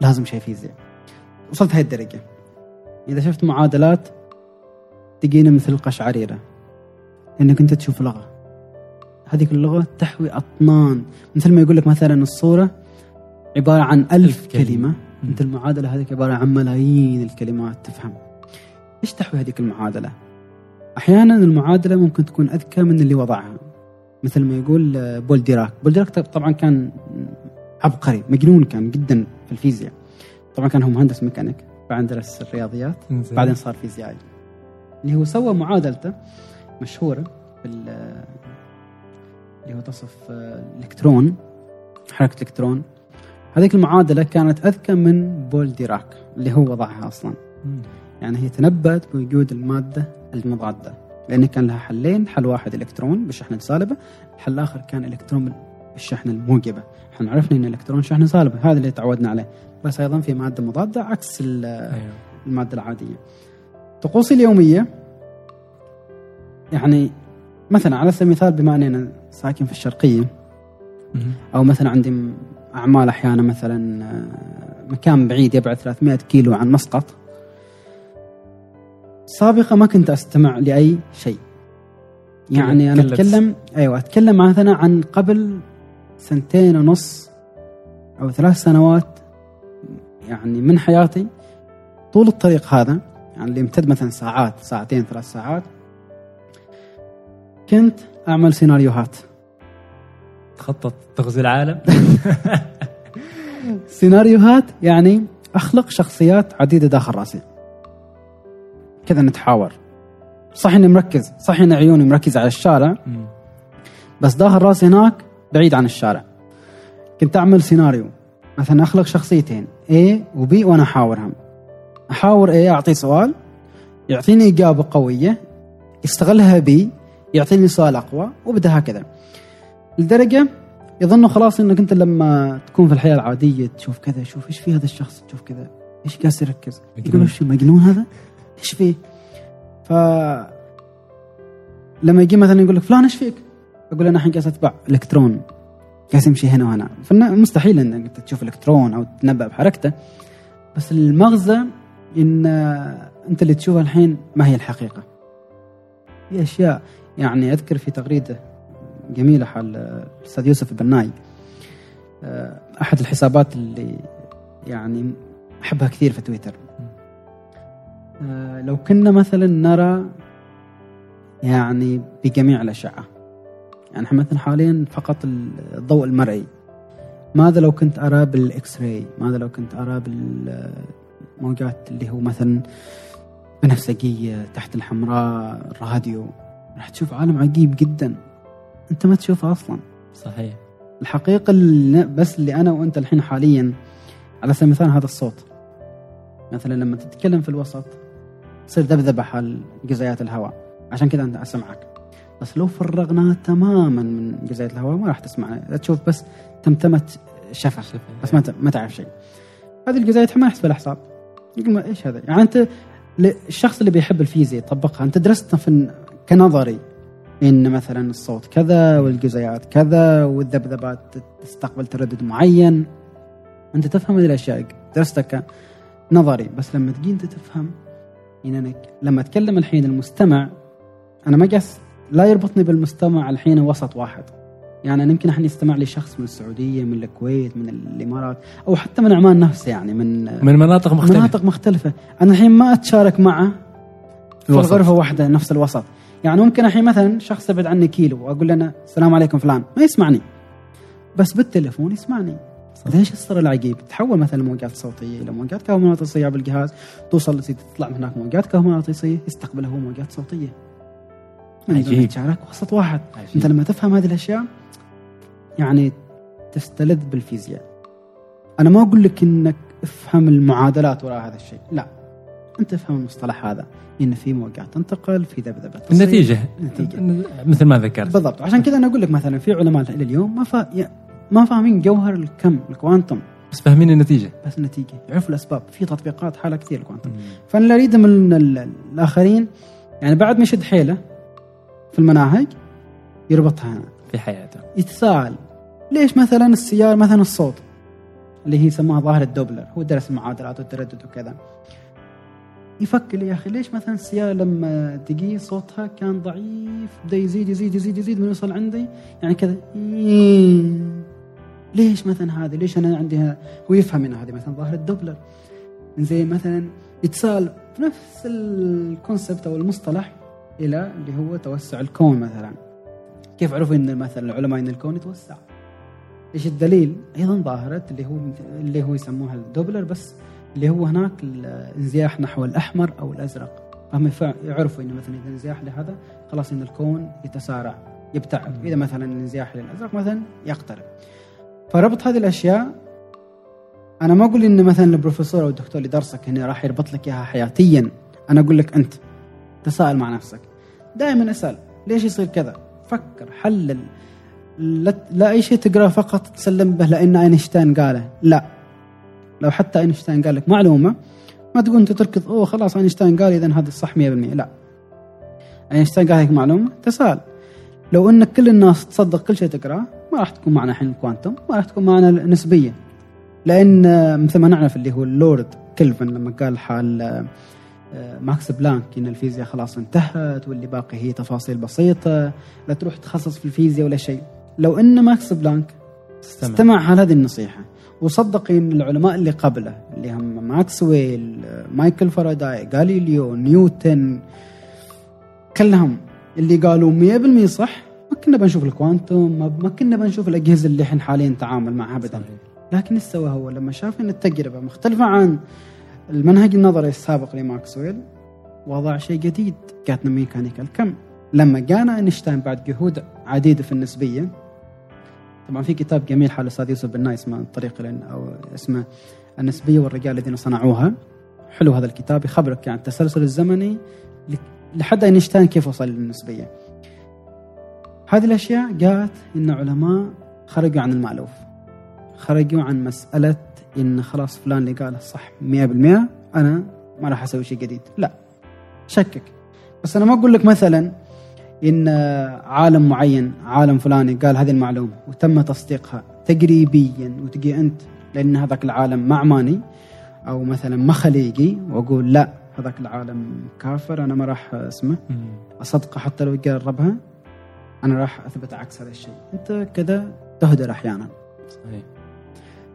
لازم شيء فيزياء. وصلت هاي الدرجة. إذا شفت معادلات تجينا مثل قشعريرة. إنك أنت تشوف لغة. هذيك اللغة تحوي أطنان. مثل ما يقول لك مثلا الصورة عبارة عن ألف, كلمة. كلمه انت المعادلة هذيك عبارة عن ملايين الكلمات تفهم. إيش تحوي هذيك المعادلة؟ أحيانا المعادلة ممكن تكون أذكى من اللي وضعها. مثل ما يقول آه، بول ديراك. بول ديراك طبعا كان عبقري مجنون كان جدا في الفيزياء. طبعا كان هو مهندس ميكانيك بعدين درس الرياضيات. بعدين صار فيزيائي. اللي هو سوى معادلته مشهورة بال اللي هو تصف آه، الإلكترون حركة الإلكترون. هذيك المعادلة كانت أذكى من بول ديراك اللي هو وضعها أصلا. مم. يعني هي تنبأت بوجود المادة المضادة لأن كان لها حلين حل واحد إلكترون بالشحنة السالبة الحل الآخر كان إلكترون بالشحنة الموجبة إحنا عرفنا أن الإلكترون شحنة سالبة هذا اللي تعودنا عليه بس أيضا في مادة مضادة عكس أيوه. المادة العادية طقوسي اليومية يعني مثلا على سبيل المثال بما أني أنا ساكن في الشرقية. أو مثلا عندي أعمال أحيانا مثلا آه، مكان بعيد يبعد 300 كيلو عن مسقط سابقا ما كنت أستمع لأي شيء. يعني أنا كلت. اتكلم أيوه أتكلم مثلا عن قبل سنتين ونص أو ثلاث سنوات يعني من حياتي. طول الطريق هذا يعني اللي يمتد مثلا ساعات ساعتين ثلاث ساعات كنت أعمل سيناريوهات. تخطط تغزو العالم. سيناريوهات يعني أخلق شخصيات عديدة داخل رأسي. كذا نتحاور. صح إني مركز صح إن عيوني مركزة على الشارع. بس داخل راسي هناك بعيد عن الشارع. كنت أعمل سيناريو مثلا أخلق شخصيتين A و B وأنا أحاورهم. أحاور A أعطيه سؤال يعطيني إجابة قوية يستغلها B يعطيني سؤال أقوى وبدأ هكذا. لدرجة يظنوا خلاص إنك أنت لما تكون في الحياة العادية تشوف كذا شوف إيش في هذا الشخص تشوف كذا إيش قاعد يركز. يقول إيش مجنون هذا؟ إيش فيه ف لما يجي مثلا يقول لك فلان إيش فيك؟ أقول أنا الحين قاعد أتبع إلكترون. قاعد يمشي هنا وهنا. فمستحيل إنك تشوف إلكترون أو تتنبا بحركته. بس المغزى إن أنت اللي تشوفها الحين ما هي الحقيقة. في أشياء يعني أذكر في تغريدة جميلة حال الأستاذ يوسف البناي. آه، أحد الحسابات اللي يعني أحبها كثير في تويتر. لو كنا مثلا نرى يعني بجميع الأشعة يعني إحنا مثلا حاليا فقط الضوء المرئي ماذا لو كنت أرى بالاكس راي ماذا لو كنت أرى بالموجات اللي هو مثلا بنفسجية تحت الحمراء راديو راح تشوف عالم عجيب جدا. أنت ما تشوفه أصلا. صحيح. الحقيقة اللي بس اللي أنا وأنت الحين حاليا على سبيل المثال هذا الصوت. مثلا لما تتكلم في الوسط تصير ذبذبة حال جزيئات الهواء. عشان كذا أنت أسمعك. بس لو فرغناها تماما من جزيئات الهواء ما راح تسمع. تشوف بس تمتمة شفة بس ما ما تعرف شيء. هذه الجزيئات ما يحسب الحساب يقول ما إيش هذا؟ يعني أنت الشخص اللي بيحب الفيزياء يطبقها. أنت درست في كنظري. إن مثلا الصوت كذا والجزيئات كذا والذبذبات تستقبل تردد معين. أنت تفهم هذه الأشياء. درستها كنظري. بس لما تجي أنت تفهم يعني أنا لما أتكلم الحين المستمع أنا ما قاس لا يربطني بالمستمع الحين وسط واحد. يعني أنا يمكن الحين يستمع لي شخص من السعودية من الكويت من الإمارات أو حتى من عمان نفسه يعني من من مناطق مختلفة. مناطق مختلفة. أنا الحين ما أتشارك معه في الوسط. الغرفة واحدة نفس الوسط. يعني ممكن الحين مثلا شخص يبعد عني كيلو وأقول له أنا السلام عليكم فلان. ما يسمعني. بس بالتليفون يسمعني. ليش السر العجيب؟ تحول مثلا موجات صوتية إلى موجات كهرومغناطيسية بالجهاز توصل تطلع من هناك موجات كهرومغناطيسية يستقبلها هو موجات صوتية. عجيب. نتشارك وسط واحد. عجيب. أنت لما تفهم هذه الأشياء يعني تستلذ بالفيزياء. أنا ما أقول لك إنك افهم المعادلات وراء هذا الشيء لا. أنت افهم المصطلح هذا إن في موجات تنتقل في ذبذبة تصير. النتيجة. النتيجه مثل ما ذكرت. بالضبط. عشان كذا أنا أقول لك مثلا في علماء إلى اليوم ما فا... ما فاهمين جوهر الكم الكوانتم. بس فاهمين النتيجة. بس النتيجه يعرفوا الأسباب. في تطبيقات حالة كثير الكوانتم. فأنا اللي اريده من ال- الآخرين يعني بعد ما يشد حيله في المناهج يربطها هنا. في حياته. يتساءل ليش مثلا السيارة مثلا الصوت؟ اللي هي يسموها ظاهرة دوبلر هو درس المعادلات والتردد وكذا. يفكر يا أخي ليش مثلا السيارة لما تجي صوتها كان ضعيف بدأ يزيد يزيد يزيد يزيد من يوصل عندي؟ يعني كذا. إيه. ليش مثلا هذه؟ ليش أنا عندي هو يفهم إن هذه مثلا ظاهرة دوبلر. زي مثلا يتساءل في نفس ال concept أو المصطلح إلى اللي هو توسع الكون مثلا. كيف عرفوا إن مثلا العلماء إن الكون يتوسع؟ إيش الدليل؟ أيضا ظاهرة اللي هو اللي هو يسموها الدوبلر بس اللي هو هناك الانزياح نحو الأحمر أو الأزرق. فهم يعرفوا إن مثلا إذا انزياح لهذا خلاص إن الكون يتسارع يبتعد. إذا مثلا الانزياح للأزرق مثلا يقترب. فربط هذه الأشياء. أنا ما أقول إن مثلا البروفيسور أو الدكتور اللي درسك هنا راح يربط لك إياها حياتيا. أنا أقول لك أنت تساءل مع نفسك. دائما أسأل ليش يصير كذا؟ فكر حلل. لا, لا أي شيء تقرأه فقط تسلم به لأن أينشتاين قاله. لا. لو حتى أينشتاين قال لك معلومة ما تقول أنت تركض أوه خلاص أينشتاين قال اذا هذا الصح 100% لا. أينشتاين قال لك معلومة تسال لو إن كل الناس تصدق كل شيء تقرأه ما راح تكون معنا الحين ال quantum ما راح تكون معنا النسبيه لأن آه، مثل ما نعرف اللي هو اللورد كلفن لما قال حال آه، آه، ماكس بلانك إن الفيزياء خلاص انتهت واللي باقي هي تفاصيل بسيطة لا تروح تخصص في الفيزياء ولا شيء. لو إن ماكس بلانك استمع. استمع على هذه النصيحة وصدق إن العلماء اللي قبله اللي هم ماكسويل مايكل فاراداي غاليليو نيوتن كلهم اللي قالوا 100% صح كنا بنشوف ال quantum ما- ما كنا بنشوف الأجهزة اللي إحنا حاليا نتعامل معها ابدا. لكن إيش سوى هو لما شاف إن التجربة مختلفة عن المنهج النظري السابق لماكسويل وضع شيء جديد كانت ميكانيكا الكم لما جانا أينشتاين بعد جهود عديدة في النسبية طبعا في كتاب جميل حال الاستاذ يوسف بن ناي اسمه الطريق لن أو اسمه النسبية والرجال الذين صنعوها. حلو هذا الكتاب يخبرك عن التسلسل الزمني لحد أينشتاين كيف وصل للنسبية. هذه الأشياء جاءت إن علماء خرجوا عن المألوف. خرجوا عن مسألة إن خلاص فلان اللي قاله صح 100% أنا ما راح أسوي شيء جديد. لا شكك. بس أنا ما أقول لك مثلا إن عالم معين عالم فلاني قال هذه المعلومة وتم تصديقها تقريبيا وتجي أنت لأن هذاك العالم معماني أو مثلا ما خليقي وأقول لا هذاك العالم كافر أنا ما راح اسمه مم. أصدقه حتى لو يقربها أنا راح أثبت عكس هذا الشيء. أنت كذا تهدر أحيانا صحيح.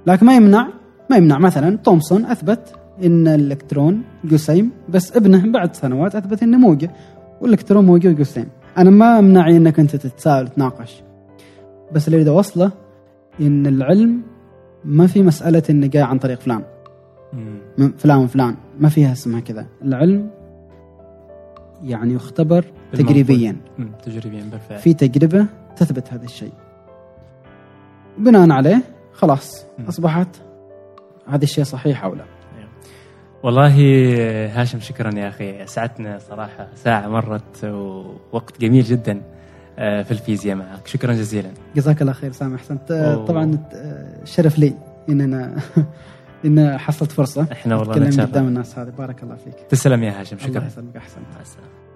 لكن ما يمنع ما يمنع مثلا تومسون أثبت إن الإلكترون جسيم بس ابنه بعد سنوات أثبت إنه موجة والإلكترون موجة جسيم أنا ما أمنعي إنك أنت تتساءل وتناقش بس اللي اريد اوصله إن العلم ما في مسألة انه جاي عن طريق فلان. فلان وفلان. ما فيها اسمها كذا. العلم يعني يختبر. تجريبيا. تجريبيا بالفعل. في تجربة تثبت هذا الشيء. بناء عليه خلاص مم. أصبحت هذا الشيء صحيح أو لا. والله هاشم شكرا يا أخي. اسعدتنا صراحة. ساعة مرت ووقت جميل جدا آه، في الفيزياء معك. شكرا جزيلا. جزاك الله خير سامح. أحسنت. أوه. طبعا آه، شرف لي إن أنا إن حصلت فرصة. إحنا والله نتشرف. قدام الناس هذه. بارك الله فيك. تسلم يا هاشم. الله شكرا يسلمك. أحسن مع السلامة.